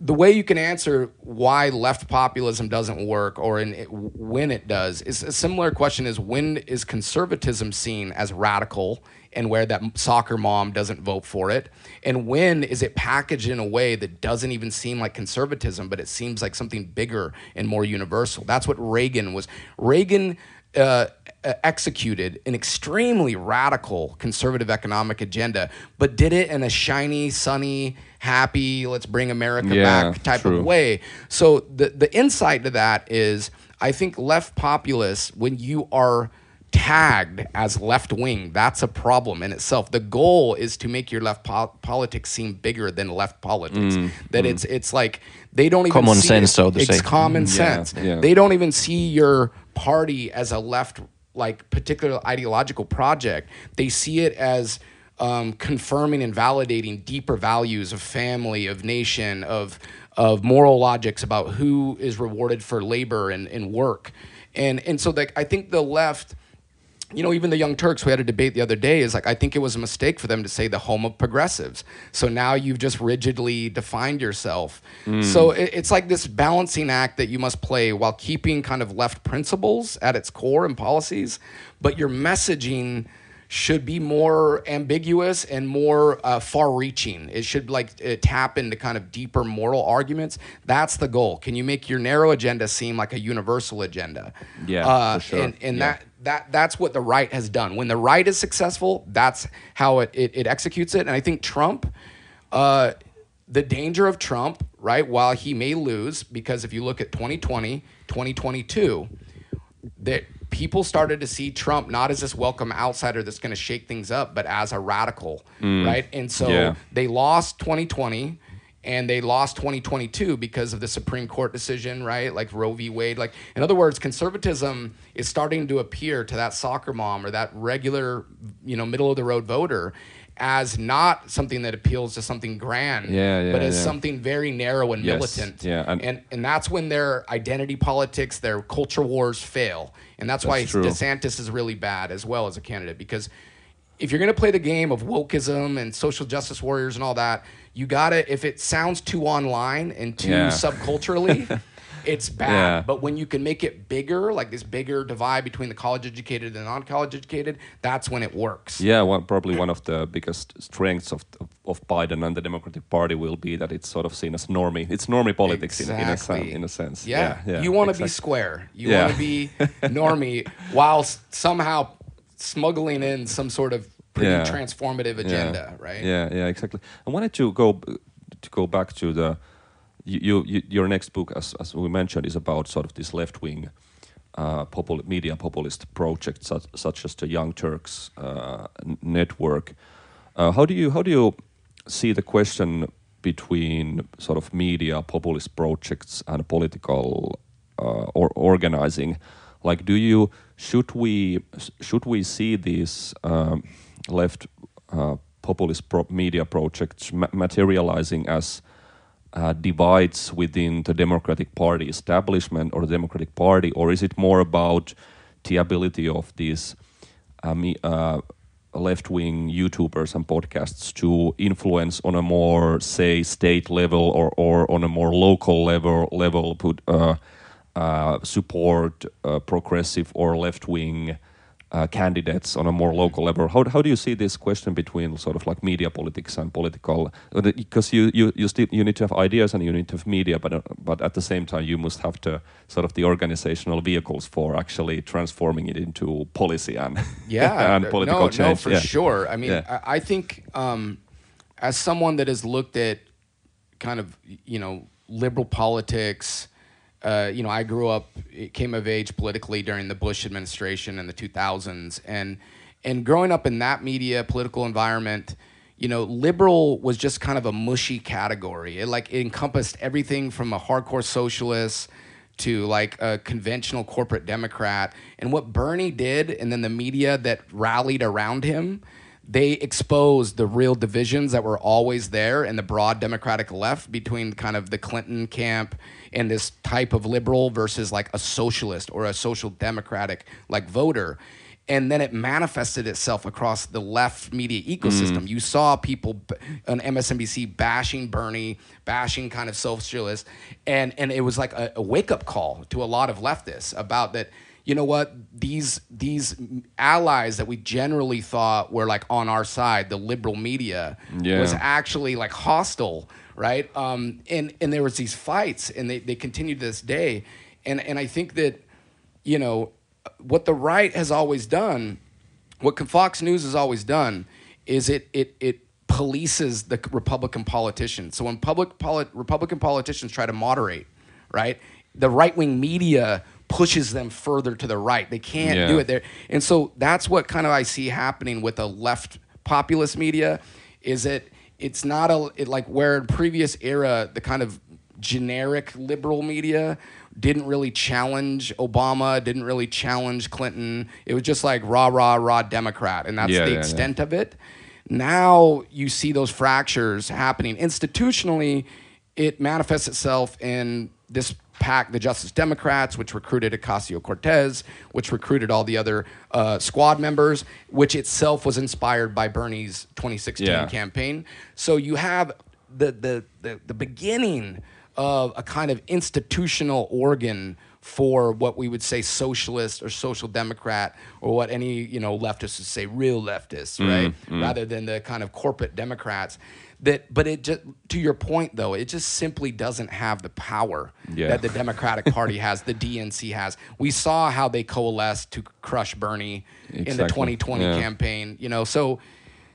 the way you can answer why left populism doesn't work or it, when it does is a similar question is when is conservatism seen as radical and where that soccer mom doesn't vote for it? And when is it packaged in a way that doesn't even seem like conservatism but it seems like something bigger and more universal? That's what reagan was. Reagan uh, executed an extremely radical conservative economic agenda, but did it in a shiny, sunny, happy, let's bring America yeah, back type true. of way. So the the insight to that is I think left populists, when you are tagged as left wing, that's a problem in itself. The goal is to make your left po- politics seem bigger than left politics. Mm, that mm. it's it's like they don't even common see sense, it. so to it's say. common yeah, sense. Yeah. They don't even see your party as a left like particular ideological project. They see it as um, confirming and validating deeper values of family, of nation, of of moral logics about who is rewarded for labor and, and work. And and so like I think the left you know, even the Young Turks, we had a debate the other day, is like, I think it was a mistake for them to say the home of progressives. So now you've just rigidly defined yourself. Mm. So it, it's like this balancing act that you must play while keeping kind of left principles at its core and policies, but your messaging should be more ambiguous and more uh, far-reaching. It should like uh, tap into kind of deeper moral arguments. That's the goal. Can you make your narrow agenda seem like a universal agenda? Yeah, uh, for sure. And, and yeah. that that that's what the right has done. When the right is successful, that's how it it, it executes it. And I think Trump. Uh, the danger of Trump, right, while he may lose, because if you look at 2020, 2022, that people started to see Trump not as this welcome outsider that's going to shake things up, but as a radical, mm. right? And so yeah. they lost 2020 and they lost 2022 because of the Supreme Court decision, right? Like Roe v. Wade. Like, in other words, conservatism is starting to appear to that soccer mom or that regular, you know, middle of the road voter as not something that appeals to something grand, yeah, yeah, but as yeah. something very narrow and Yes, militant. yeah, and- and and that's when their identity politics, their culture wars fail, and that's, why true. DeSantis is really bad as well as a candidate because if you're going to play the game of wokeism and social justice warriors and all that, you gotta. If it sounds too online and too Yeah. subculturally, it's bad. Yeah. But when you can make it bigger, like this bigger divide between the college educated and non-college educated, that's when it works. Yeah, one, probably one of the biggest strengths of, of of Biden and the Democratic Party will be that it's sort of seen as normie. It's normie politics in, in, a, in a sense. Yeah. yeah, you want to be exactly. square. You Yeah. want to be normie while somehow smuggling in some sort of pretty Yeah. transformative agenda, right? Yeah, yeah, exactly. I wanted to go to go back to the you, you, you your next book, as as we mentioned, is about sort of this left wing. Uh, popul- media populist projects such, such as the Young Turks uh, network. Uh, how do you how do you see the question between sort of media populist projects and political uh, or organizing? Like, do you should we should we see these um, left uh, populist pro- media projects ma- materializing as uh, divides within the Democratic Party establishment or the Democratic Party, or is it more about the ability of these uh, uh, left-wing YouTubers and podcasts to influence on a more, say, state level or, or on a more local level level put uh, uh, support uh, progressive or left-wing uh, candidates on a more local level. How, how do you see this question between sort of like media politics and political? Because you you you still you need to have ideas and you need to have media, but uh, but at the same time you must have to sort of the organizational vehicles for actually transforming it into policy and yeah and no, political no, change. for yeah. sure i mean Yeah. I, I think um, as someone that has looked at kind of you know liberal politics uh, you know i grew up came of age politically during the bush administration in the 2000s and and growing up in that media political environment you know liberal was just kind of a mushy category it like it encompassed everything from a hardcore socialist to like a conventional corporate Democrat. And what Bernie did, and then the media that rallied around him, they exposed the real divisions that were always there in the broad Democratic left between kind of the Clinton camp and this type of liberal versus like a socialist or a social democratic like voter. And then it manifested itself across the left media ecosystem. Mm. You saw people on MSNBC bashing Bernie, bashing kind of socialists, and and it was like a, a wake up call to a lot of leftists about that. You know what? These these allies that we generally thought were like on our side, the liberal media, Yeah. was actually like hostile, right? Um, and and there was these fights, and they they continue to this day, and and I think that, you know, what the right has always done, what Fox News has always done, is it it it polices the Republican politicians. So when public poli- Republican politicians try to moderate, right, the right wing media pushes them further to the right. They can't Yeah. do it there, and so that's what kind of I see happening with the left populist media, is it it's not a it, like where in previous era the kind of generic liberal media didn't really challenge Obama, didn't really challenge Clinton. It was just like rah rah rah Democrat, and that's Yeah, the yeah, yeah. extent of it. Now you see those fractures happening institutionally. It manifests itself in this PAC, the Justice Democrats, which recruited Ocasio Cortez, which recruited all the other uh, squad members, which itself was inspired by Bernie's 2016 Yeah. campaign. So you have the, the, the, the beginning of a kind of institutional organ for what we would say socialist or social democrat or what any you know leftists would say real leftists Mm, right rather than the kind of corporate democrats that but it just to your point though it just simply doesn't have the power Yeah. that the democratic party has the dnc has. We saw how they coalesced to crush bernie in the 2020 Yeah. campaign you know so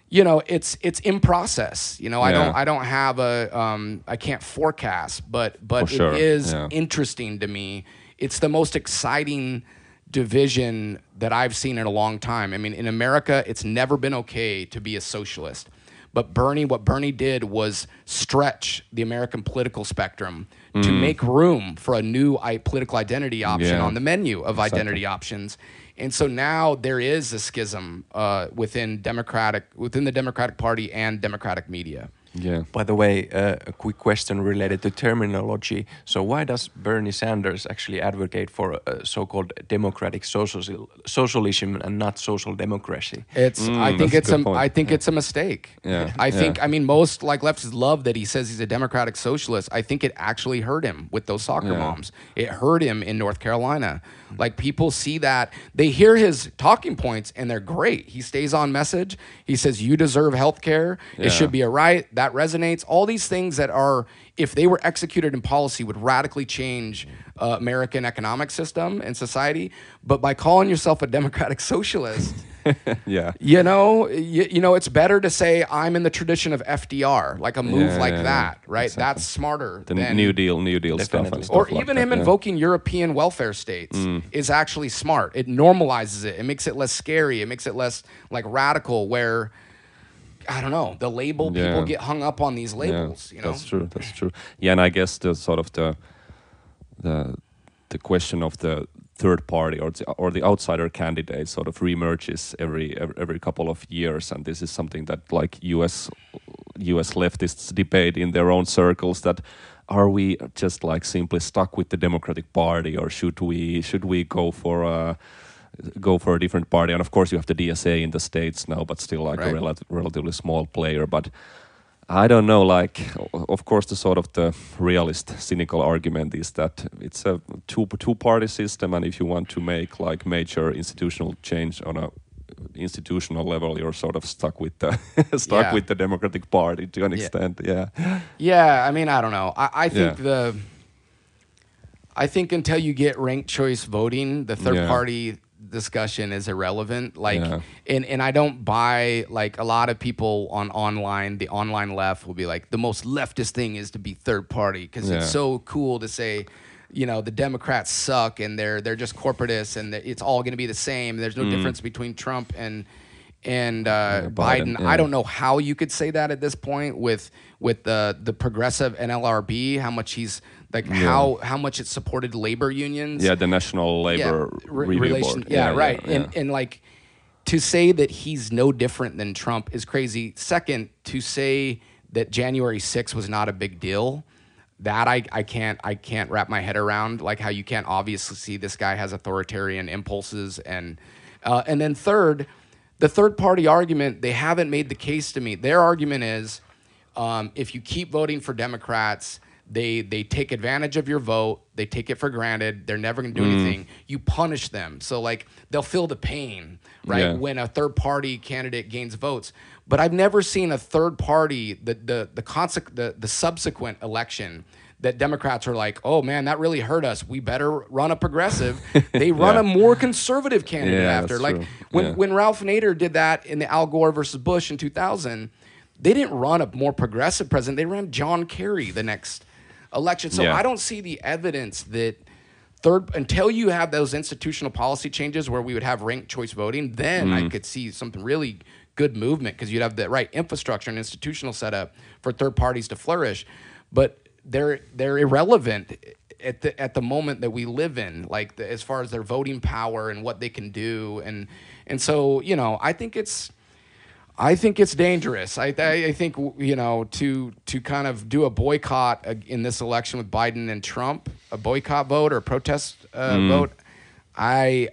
you know it's it's in process you know. I don't i don't have a um i can't forecast but but sure, it is yeah. interesting to me. It's the most exciting division that i've seen in a long time. I mean in america it's never been okay to be a socialist But Bernie, what Bernie did was stretch the American political spectrum to make room for a new I- political identity option Yeah. on the menu of identity options. And so now there is a schism uh, within Democratic within the Democratic Party and Democratic media. Yeah. By the way, uh, a quick question related to terminology. So, why does Bernie Sanders actually advocate for a so-called democratic social socialism and not social democracy? It's. I think it's a. good point. I think it's a mistake. Yeah. I think. Yeah. I mean, most like leftists love that he says he's a democratic socialist. I think it actually hurt him with those soccer Yeah. moms. It hurt him in North Carolina. Like people see that they hear his talking points and they're great. He stays on message. He says you deserve health care. Yeah. It should be a right. That resonates. All these things that are, if they were executed in policy, would radically change uh, American economic system and society. But by calling yourself a democratic socialist. Yeah. You know, you, you know, it's better to say I'm in the tradition of FDR, like a move Yeah, like yeah, that, right? Exactly. That's smarter The than New Deal, New Deal stuff stuff or like even that, him yeah. invoking European welfare states Mm. is actually smart. It normalizes it. It makes it less scary. It makes it less like radical. Where I don't know, the label Yeah. people get hung up on these labels. you know, That's true. That's true. Yeah, and I guess the sort of the the the question of the third party or the, or the outsider candidate sort of reemerges every, every every couple of years, and this is something that like U.S. U.S. leftists debate in their own circles that. Are we just like simply stuck with the Democratic Party, or should we should we go for a go for a different party? And of course, you have the DSA in the states now, but still like a rel- relatively small player. But I don't know. Like, of course, the sort of the realist, cynical argument is that it's a two two party system, and if you want to make like major institutional change on a institutional level, you're sort of stuck with the stuck Yeah. with the Democratic Party to an Yeah. extent. Yeah, Yeah, I mean, I don't know. I, I think Yeah. the I think until you get ranked choice voting, the third party discussion is irrelevant. Like Yeah. and and I don't buy like a lot of people on online, the online left will be like the most leftist thing is to be third party because Yeah. it's so cool to say you know the Democrats suck and they're they're just corporatists and it's all going to be the same. There's no difference between Trump and and uh, Mm. Biden, Biden. yeah. I don't know how you could say that at this point with with the the progressive NLRB, how much he's like how how much it supported labor unions. yeah. The National Labor Re- Review relation. Board. Yeah, right. yeah. And and like to say that he's no different than Trump is crazy. Second, to say that January 6th was not a big deal, that I, I can't I can't wrap my head around. Like how you can't obviously see this guy has authoritarian impulses and uh, and then third, the third party argument they haven't made the case to me. Their argument is um, if you keep voting for Democrats, they they take advantage of your vote. They take it for granted. They're never going to do Mm. anything. You punish them, so like they'll feel the pain, right? Yeah. When a third party candidate gains votes. But I've never seen a third party the the the conseq- the, the subsequent election that Democrats are like, oh man, that really hurt us. We better run a progressive. They run Yeah. a more conservative candidate Yeah, after. Like true. when Yeah. when Ralph Nader did that in the Al Gore versus Bush in 2000, they didn't run a more progressive president. They ran John Kerry the next election. So Yeah. I don't see the evidence that third until you have those institutional policy changes where we would have ranked choice voting, then Mm. I could see something really good movement because you'd have the right infrastructure and institutional setup for third parties to flourish. But they're they're irrelevant at the at the moment that we live in, like the, as far as their voting power and what they can do, and and so you know I think it's. I think it's dangerous. I, I, I think you know to to kind of do a boycott in this election with Biden and Trump, a boycott vote or a protest uh, Mm. vote. I,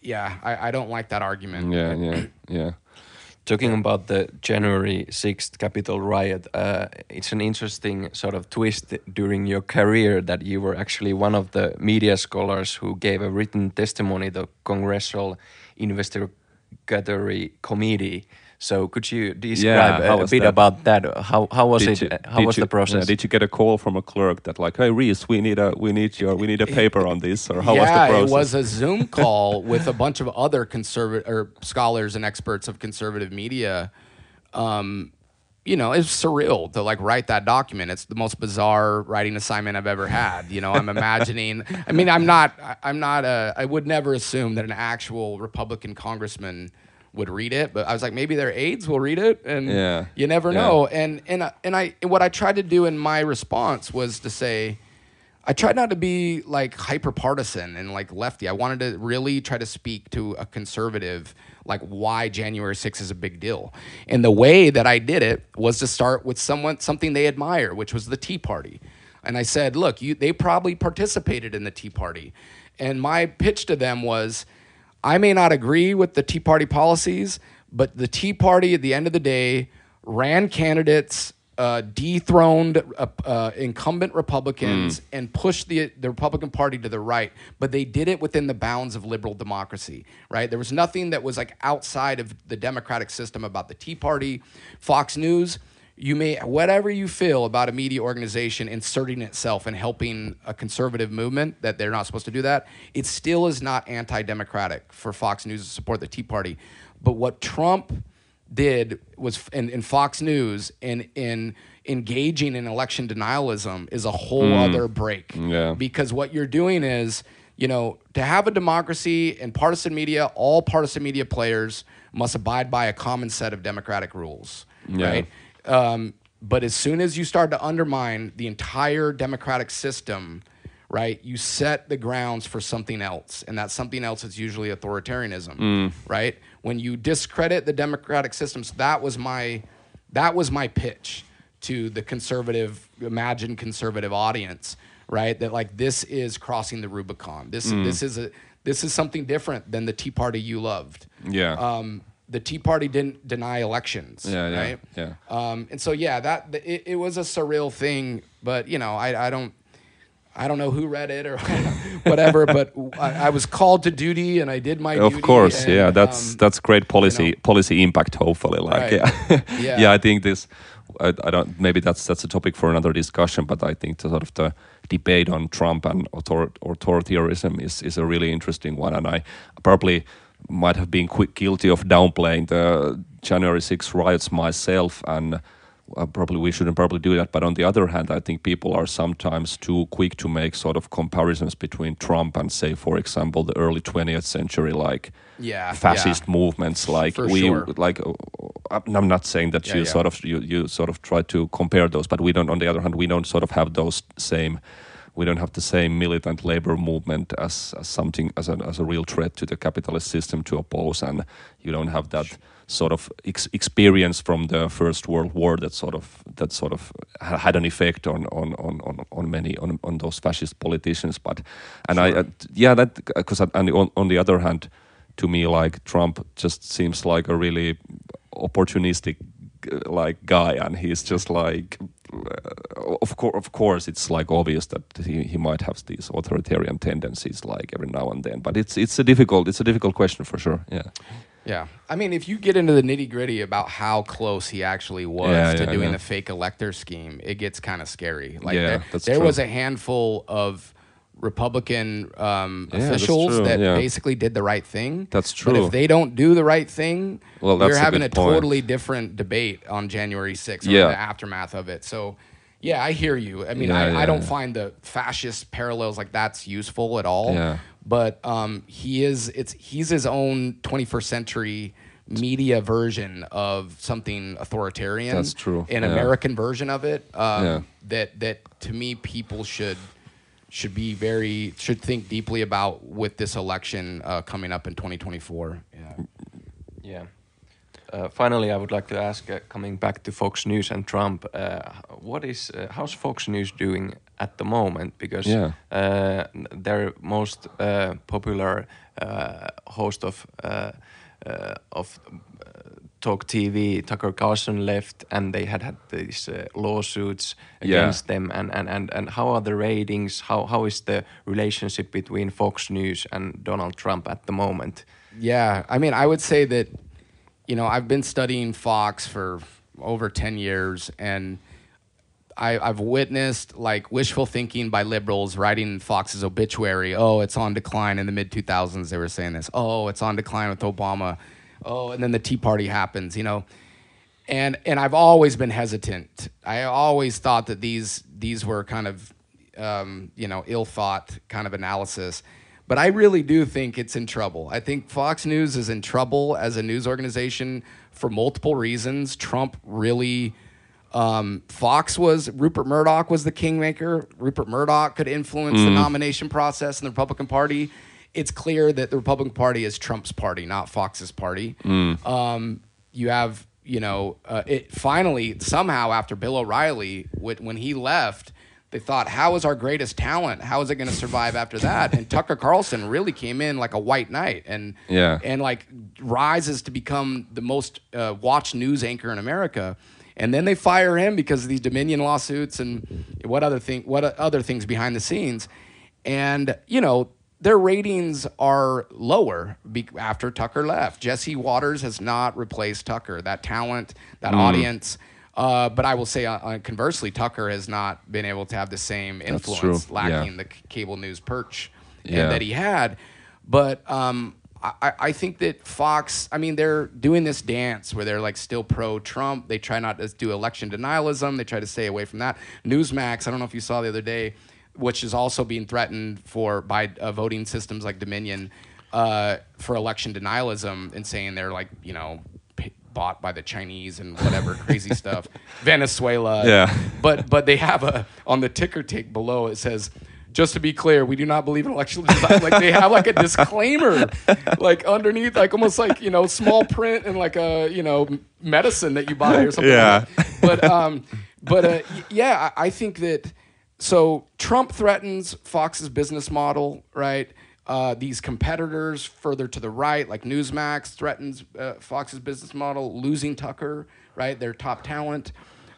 yeah, I, I don't like that argument. yeah, yeah, yeah. Talking about the January 6th Capitol riot, uh, it's an interesting sort of twist during your career that you were actually one of the media scholars who gave a written testimony to the Congressional Investigatory Committee. So could you describe how a, a bit that? about that? How how was Did it? you- how was you- the process? yeah, did you get a call from a clerk that like, hey Reece, we need a we need your we need a paper on this, or how yeah, was the process? it was a Zoom call with a bunch of other conservative or scholars and experts of conservative media. Um, you know, it's surreal to like write that document. It's the most bizarre writing assignment I've ever had. You know, I'm imagining. I mean, I'm not. I- I'm not. A, I would never assume that an actual Republican congressman would read it, but I was like, maybe their aides will read it, and Yeah. you never Yeah. know. And and I- and I what I tried to do in my response was to say, I tried not to be like hyper partisan and like lefty. I wanted to really try to speak to a conservative, like why January 6th is a big deal. And the way that I did it was to start with someone something they admire, which was the Tea Party. And I said, look, you they probably participated in the Tea Party. And my pitch to them was I may not agree with the Tea Party policies, but the Tea Party at the end of the day ran candidates, uh, dethroned uh, uh, incumbent Republicans, and pushed the the Republican Party to the right. But they did it within the bounds of liberal democracy. Right? There was nothing that was like outside of the democratic system about the Tea Party, Fox News. You may whatever you feel about a media organization inserting itself and helping a conservative movement that they're not supposed to do that. It still is not anti-democratic for Fox News to support the Tea Party. But what Trump did was in, in Fox News in in engaging in election denialism is a whole mm. other break. Yeah. Because what you're doing is, you know, to have a democracy and partisan media, all partisan media players must abide by a common set of democratic rules. Yeah. Right. Um, but as soon as you start to undermine the entire democratic system, right, you set the grounds for something else, and that something else is usually authoritarianism, right? When you discredit the democratic systems, that was my that was my pitch to the conservative, imagined conservative audience, right? That like this is crossing the Rubicon. This this is a this is something different than the Tea Party you loved. Yeah. Um, the Tea Party didn't deny elections, Yeah, yeah, right? yeah. Um, and so yeah, that it, it was a surreal thing, but you know, I, I don't I don't know who read it or whatever, but I, I was called to duty and I did my of course and, yeah that's um, that's great policy know. policy impact hopefully like Right. yeah Yeah. yeah i think this I, I don't maybe that's that's a topic for another discussion but i think the sort of the debate on trump and author, authoritarianism is is a really interesting one and i probably might have been quick guilty of downplaying the january 6 riots myself and uh, probably we shouldn't probably do that. But on the other hand, I think people are sometimes too quick to make sort of comparisons between Trump and, say, for example, the early 20th century, like Yeah, fascist yeah. movements. Like For we, sure. like uh, I'm not saying that Yeah, you yeah. sort of you, you sort of try to compare those, but we don't. On the other hand, we don't sort of have those same. We don't have the same militant labor movement as, as something as a, as a real threat to the capitalist system to oppose, and you don't have that sort of ex- experience from the First World War that sort of that sort of ha- had an effect on on on on, on many on, on those fascist politicians. But and I uh, yeah that because and on, on the other hand, to me like Trump just seems like a really opportunistic uh, like guy, and he's just like. Of course, of course, it's like obvious that he, he might have these authoritarian tendencies, like every now and then. But it's it's a difficult it's a difficult question for sure. Yeah. Yeah. I mean, if you get into the nitty gritty about how close he actually was Yeah, to yeah, doing yeah. the fake elector scheme, it gets kind of scary. Like there, there was a handful of Republican um, officials that basically did the right thing. That's true. But if they don't do the right thing, Well, we're having good a totally different debate on January 6th or the aftermath of it. So, yeah, I hear you. I mean, Yeah, I, yeah, I don't yeah. find the fascist parallels like that's useful at all. Yeah. But um, he is it's he's his own 21st century media version of something authoritarian. That's true, An yeah. American version of it. Um, Yeah. That that to me people should should be very should think deeply about with this election uh, coming up in 2024. Yeah. Yeah. Uh, finally, I would like to ask, uh, coming back to Fox News and Trump, uh, what is uh, how's Fox News doing at the moment? Because Yeah. uh, their most uh, popular uh, host of uh, uh, of Talk TV, Tucker Carlson, left, and they had had these uh, lawsuits Yeah. against them. And, and, and, and how are the ratings? How how is the relationship between Fox News and Donald Trump at the moment? Yeah, I mean, I would say that, you know, I've been studying Fox for over 10 years and I, I've witnessed like wishful thinking by liberals writing Fox's obituary. Oh, it's on decline in the mid 2000s. They were saying this. Oh, it's on decline with Obama. Oh, and then the Tea Party happens, you know. And and I've always been hesitant. I always thought that these these were kind of um, you know ill thought kind of analysis. But I really do think it's in trouble. I think Fox News is in trouble as a news organization for multiple reasons. Trump really. Um, Fox was Rupert Murdoch was the kingmaker. Rupert Murdoch could influence the nomination process in the Republican Party. It's clear that the Republican Party is Trump's party, not Fox's party. Um, you have, you know, uh, it finally somehow after Bill O'Reilly, when he left, they thought, how is our greatest talent? How is it going to survive after that? And Tucker Carlson really came in like a white knight and Yeah. and like rises to become the most uh, watched news anchor in America. And then they fire him because of these Dominion lawsuits and what other thing, what other things behind the scenes. And you know their ratings are lower be- after Tucker left. Jesse Watters has not replaced Tucker. That talent, that audience. Uh, but I will say, uh, uh, conversely, Tucker has not been able to have the same influence, lacking Yeah. the c- cable news perch Yeah. that he had. But um, I, I think that Fox, I mean, they're doing this dance where they're like still pro Trump. They try not to do election denialism. They try to stay away from that. Newsmax, I don't know if you saw the other day, which is also being threatened for by uh, voting systems like Dominion uh, for election denialism and saying they're like, you know, bought by the Chinese and whatever crazy stuff. Venezuela. Yeah. But but they have a on the ticker tape below it says just to be clear, we do not believe in election design. like they have like a disclaimer, like underneath, like almost like you know small print and like a you know medicine that you buy or something. Yeah. Like. But um, but uh, yeah, I, I think that so Trump threatens Fox's business model, right? Uh, these competitors further to the right, like Newsmax, threatens uh, Fox's business model, losing Tucker, right? Their top talent.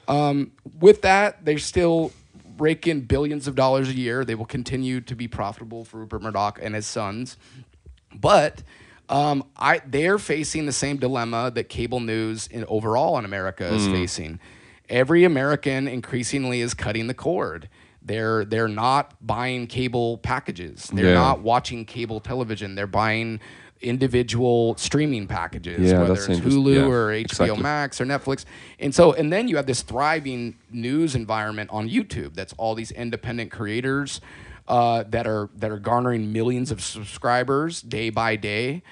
Um, with that, they still rake in billions of dollars a year. They will continue to be profitable for Rupert Murdoch and his sons. But um, I, they're facing the same dilemma that cable news in overall in America is facing. Every American increasingly is cutting the cord. They're they're not buying cable packages. They're Yeah. not watching cable television. They're buying individual streaming packages, Yeah, whether it's Hulu yeah, or HBO exactly. Max or Netflix. And so, and then you have this thriving news environment on YouTube. That's all these independent creators uh, that are that are garnering millions of subscribers day by day,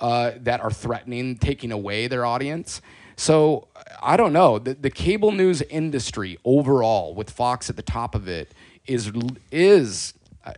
uh, that are threatening taking away their audience. So I don't know. The, the cable news industry overall, with Fox at the top of it, is is uh,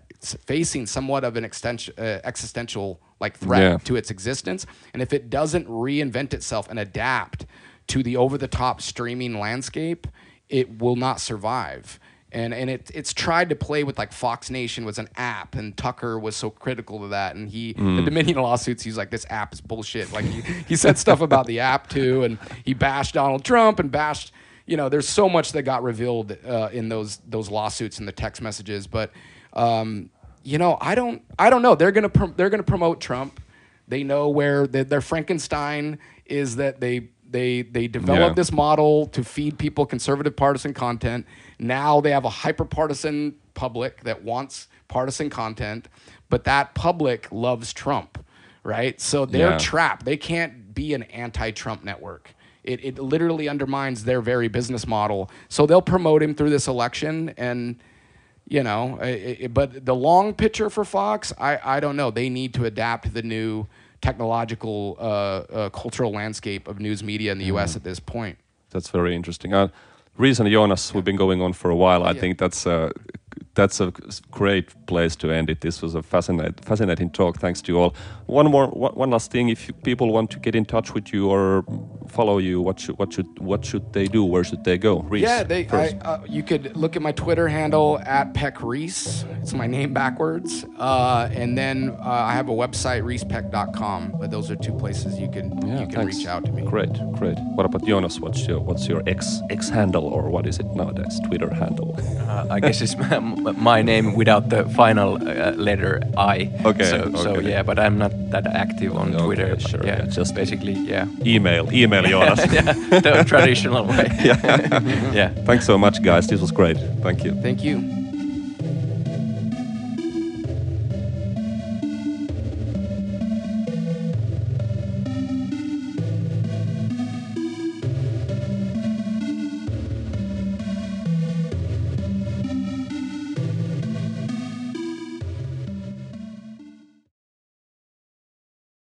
facing somewhat of an extension, uh, existential like threat Yeah. to its existence. And if it doesn't reinvent itself and adapt to the over the top streaming landscape, it will not survive. And, and it, it's tried to play with like Fox Nation was an app, and Tucker was so critical of that. And he, the Dominion lawsuits, he's like, this app is bullshit. Like he, he said stuff about the app too, and he bashed Donald Trump and bashed, you know, there's so much that got revealed uh, in those those lawsuits and the text messages. But um, you know, I don't, I don't know. They're gonna, prom- they're gonna promote Trump. They know where the, their Frankenstein is that they they they developed Yeah. this model to feed people conservative partisan content. Now they have a hyper partisan public that wants partisan content, but that public loves Trump, right? So they're Yeah. trapped. They can't be an anti-Trump network. It, it literally undermines their very business model. So they'll promote him through this election and you know, i- i- but the long picture for Fox, I, I don't know. They need to adapt the new technological, uh, uh, cultural landscape of news media in the U.S. at this point. That's very interesting. Uh, reason, Joonas, we've been going on for a while. I Yeah. think that's a that's a great place to end it. This was a fascinating fascinating talk. Thanks to you all. One more, one, one last thing. If you, people want to get in touch with you or follow you, what should what should what should they do? Where should they go? Reece, Yeah, they. I, uh, you could look at my Twitter handle at Peck Reece. It's my name backwards, uh, and then uh, I have a website reecepeck.com. But those are two places you can Yeah, you can thanks. reach out to me. Great, great. What about Joonas? What's your what's your X X handle or what is it nowadays? Twitter handle. Uh, I guess it's my, my name without the final uh, letter I. Okay, So, so yeah, but I'm not that active on Okay, Twitter. sure, Yeah, yeah, just- basically, yeah. email, email Joonas. yeah, the traditional way. yeah. yeah. Thanks so much, guys. This was great. Thank you. Thank you.